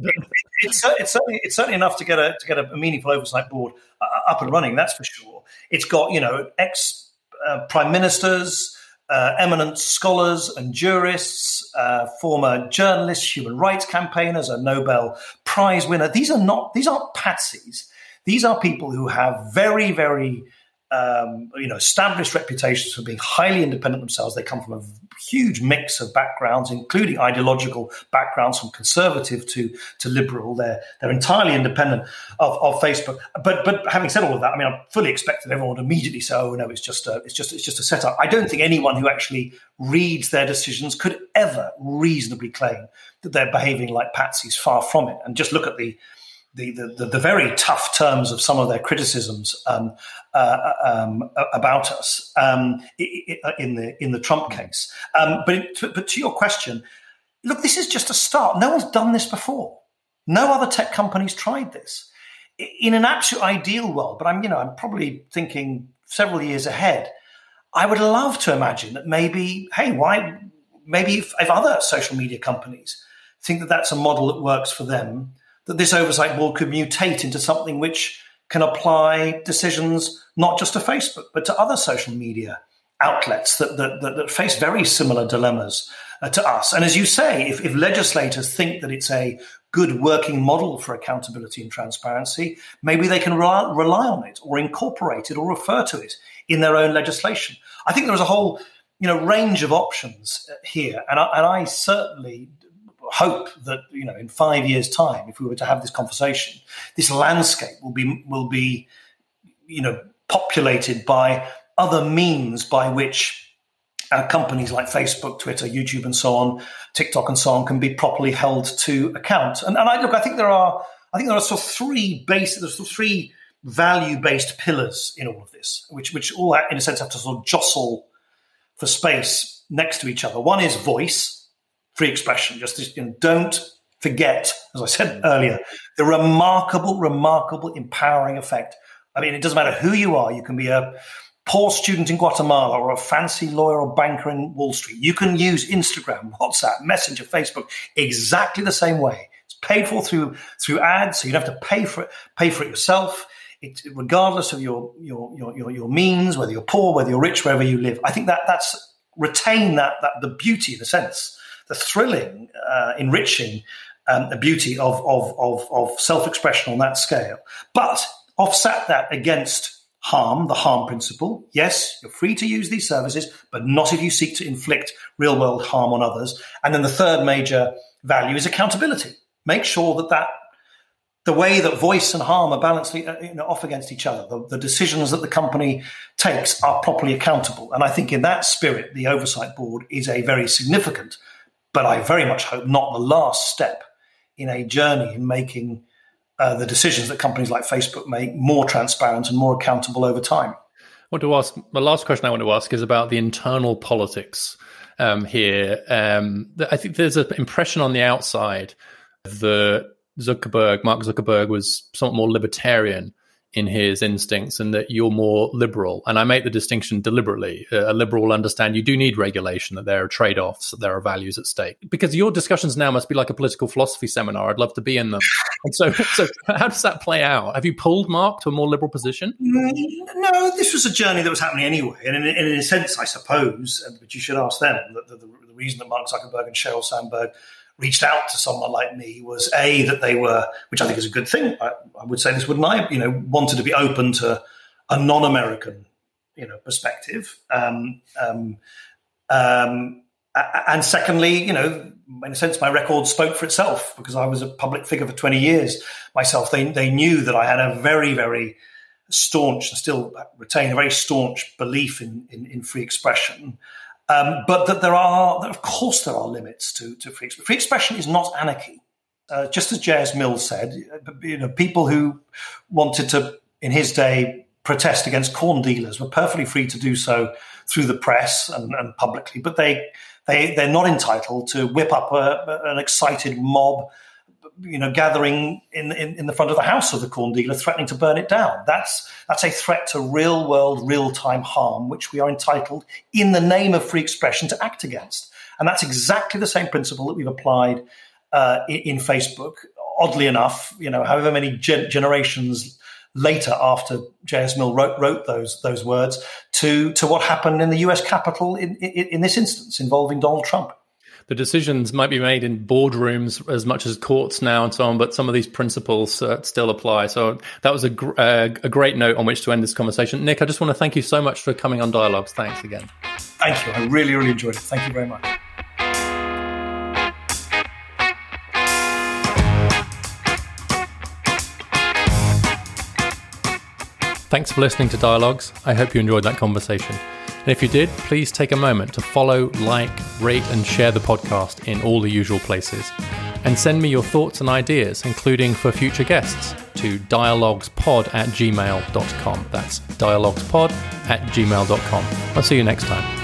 It's, it's, certainly it's certainly enough to get a to get a meaningful oversight board uh, up and running. That's for sure. It's got you know ex uh, prime ministers. Uh, eminent scholars and jurists, uh, former journalists, human rights campaigners, a Nobel Prize winner. These are not; these aren't patsies. These are people who have very, very um, you know, established reputations for being highly independent themselves. They come from a huge mix of backgrounds, including ideological backgrounds from conservative to, to liberal. They're, they're entirely independent of, of Facebook. But, but having said all of that, I mean, I fully expected everyone would immediately say, oh, no, it's just a, it's just, it's just a setup. I don't think anyone who actually reads their decisions could ever reasonably claim that they're behaving like patsies far from it. And just look at the, the, the, the, very tough terms of some of their criticisms um, uh, um, about us um, in the in the Trump case. Um, but but to your question, look, this is just a start. No one's done this before. No other tech companies tried this. In an absolute ideal world, but I'm you know I'm probably thinking several years ahead. I would love to imagine that maybe, hey, why? Maybe if, if other social media companies think that that's a model that works for them that this oversight board could mutate into something which can apply decisions not just to Facebook, but to other social media outlets that, that, that, that face very similar dilemmas uh, to us. And as you say, if, if legislators think that it's a good working model for accountability and transparency, maybe they can rely, rely on it or incorporate it or refer to it in their own legislation. I think there is a whole you know range of options uh, here, and I, and I certainly hope that you know in five years' time, if we were to have this conversation, this landscape will be will be you know populated by other means by which uh, companies like Facebook, Twitter, YouTube, and so on, TikTok, and so on, can be properly held to account. And, and I look, I think there are, I think there are sort of three basic, there's sort of three value-based pillars in all of this, which which all, in a sense, have to sort of jostle for space next to each other. One is voice, free expression. Just you don't forget, as I said earlier, the remarkable, remarkable empowering effect. I mean, it doesn't matter who you are. You can be a poor student in Guatemala or a fancy lawyer or banker in Wall Street. You can use Instagram, WhatsApp, Messenger, Facebook exactly the same way. It's paid for through through ads, so you don't have to pay for it, pay for it yourself. It, regardless of your, your your your your means, whether you're poor, whether you're rich, wherever you live. I think that that's retain that that the beauty in a sense the thrilling, uh, enriching um, beauty of, of, of, of self expression on that scale. But offset that against harm, the harm principle. Yes, you're free to use these services, but not if you seek to inflict real world harm on others. And then the third major value is accountability. make sure that that the way that voice and harm are balanced uh, you know, off against each other, the, the, decisions that the company takes are properly accountable. And I think in that spirit, the oversight board is a very significant, but I very much hope not the last step in a journey in making uh, the decisions that companies like Facebook make more transparent and more accountable over time. I want to ask the last question I want to ask is about the internal politics um, here. Um, I think there's an impression on the outside that Zuckerberg, Mark Zuckerberg, was somewhat more libertarian in his instincts and that you're more liberal. And I make the distinction deliberately. A liberal will understand you do need regulation, that there are trade offs, that there are values at stake. Because your discussions now must be like a political philosophy seminar. I'd love to be in them. And so, so how does that play out? Have you pulled Mark to a more liberal position? Mm, no, this was a journey that was happening anyway. And in, in a sense, I suppose, but you should ask them, the, the, the reason that Mark Zuckerberg and Sheryl Sandberg reached out to someone like me was a that they were, which I think is a good thing. I, I would say this, wouldn't I? You know, wanted to be open to a non-American, you know, perspective. Um, um, um, and secondly, you know, in a sense, my record spoke for itself because I was a public figure for 20 years myself. They, they knew that I had a very, very staunch and still retain a very staunch belief in, in, in free expression. Um, but that there are, of course, there are limits to, to free expression. Free expression is not anarchy. Uh, just as J.S. Mills said, you know, people who wanted to, in his day, protest against corn dealers were perfectly free to do so through the press and, and publicly, but they, they, they're not entitled to whip up a, an excited mob you know, gathering in, in, in, the front of the house of the corn dealer, threatening to burn it down. That's that's a threat to real world, real time harm, which we are entitled, in the name of free expression, to act against. And that's exactly the same principle that we've applied uh, in, in, Facebook. Oddly enough, you know, however many gen- generations later, after J.S. Mill wrote, wrote those those words, to to what happened in the U.S. Capitol in, in, in this instance involving Donald Trump the decisions might be made in boardrooms as much as courts now and so on, but some of these principles uh, still apply. So that was a, gr- uh, a great note on which to end this conversation. Nick, I just want to thank you so much for coming on Dialogues. Thanks again. Thank you. I really, really enjoyed it. Thank you very much. Thanks for listening to Dialogues. I hope you enjoyed that conversation. And if you did, please take a moment to follow, like, rate, and share the podcast in all the usual places. And send me your thoughts and ideas, including for future guests, to dialoguespod at gmail.com. That's dialoguespod at gmail.com. I'll see you next time.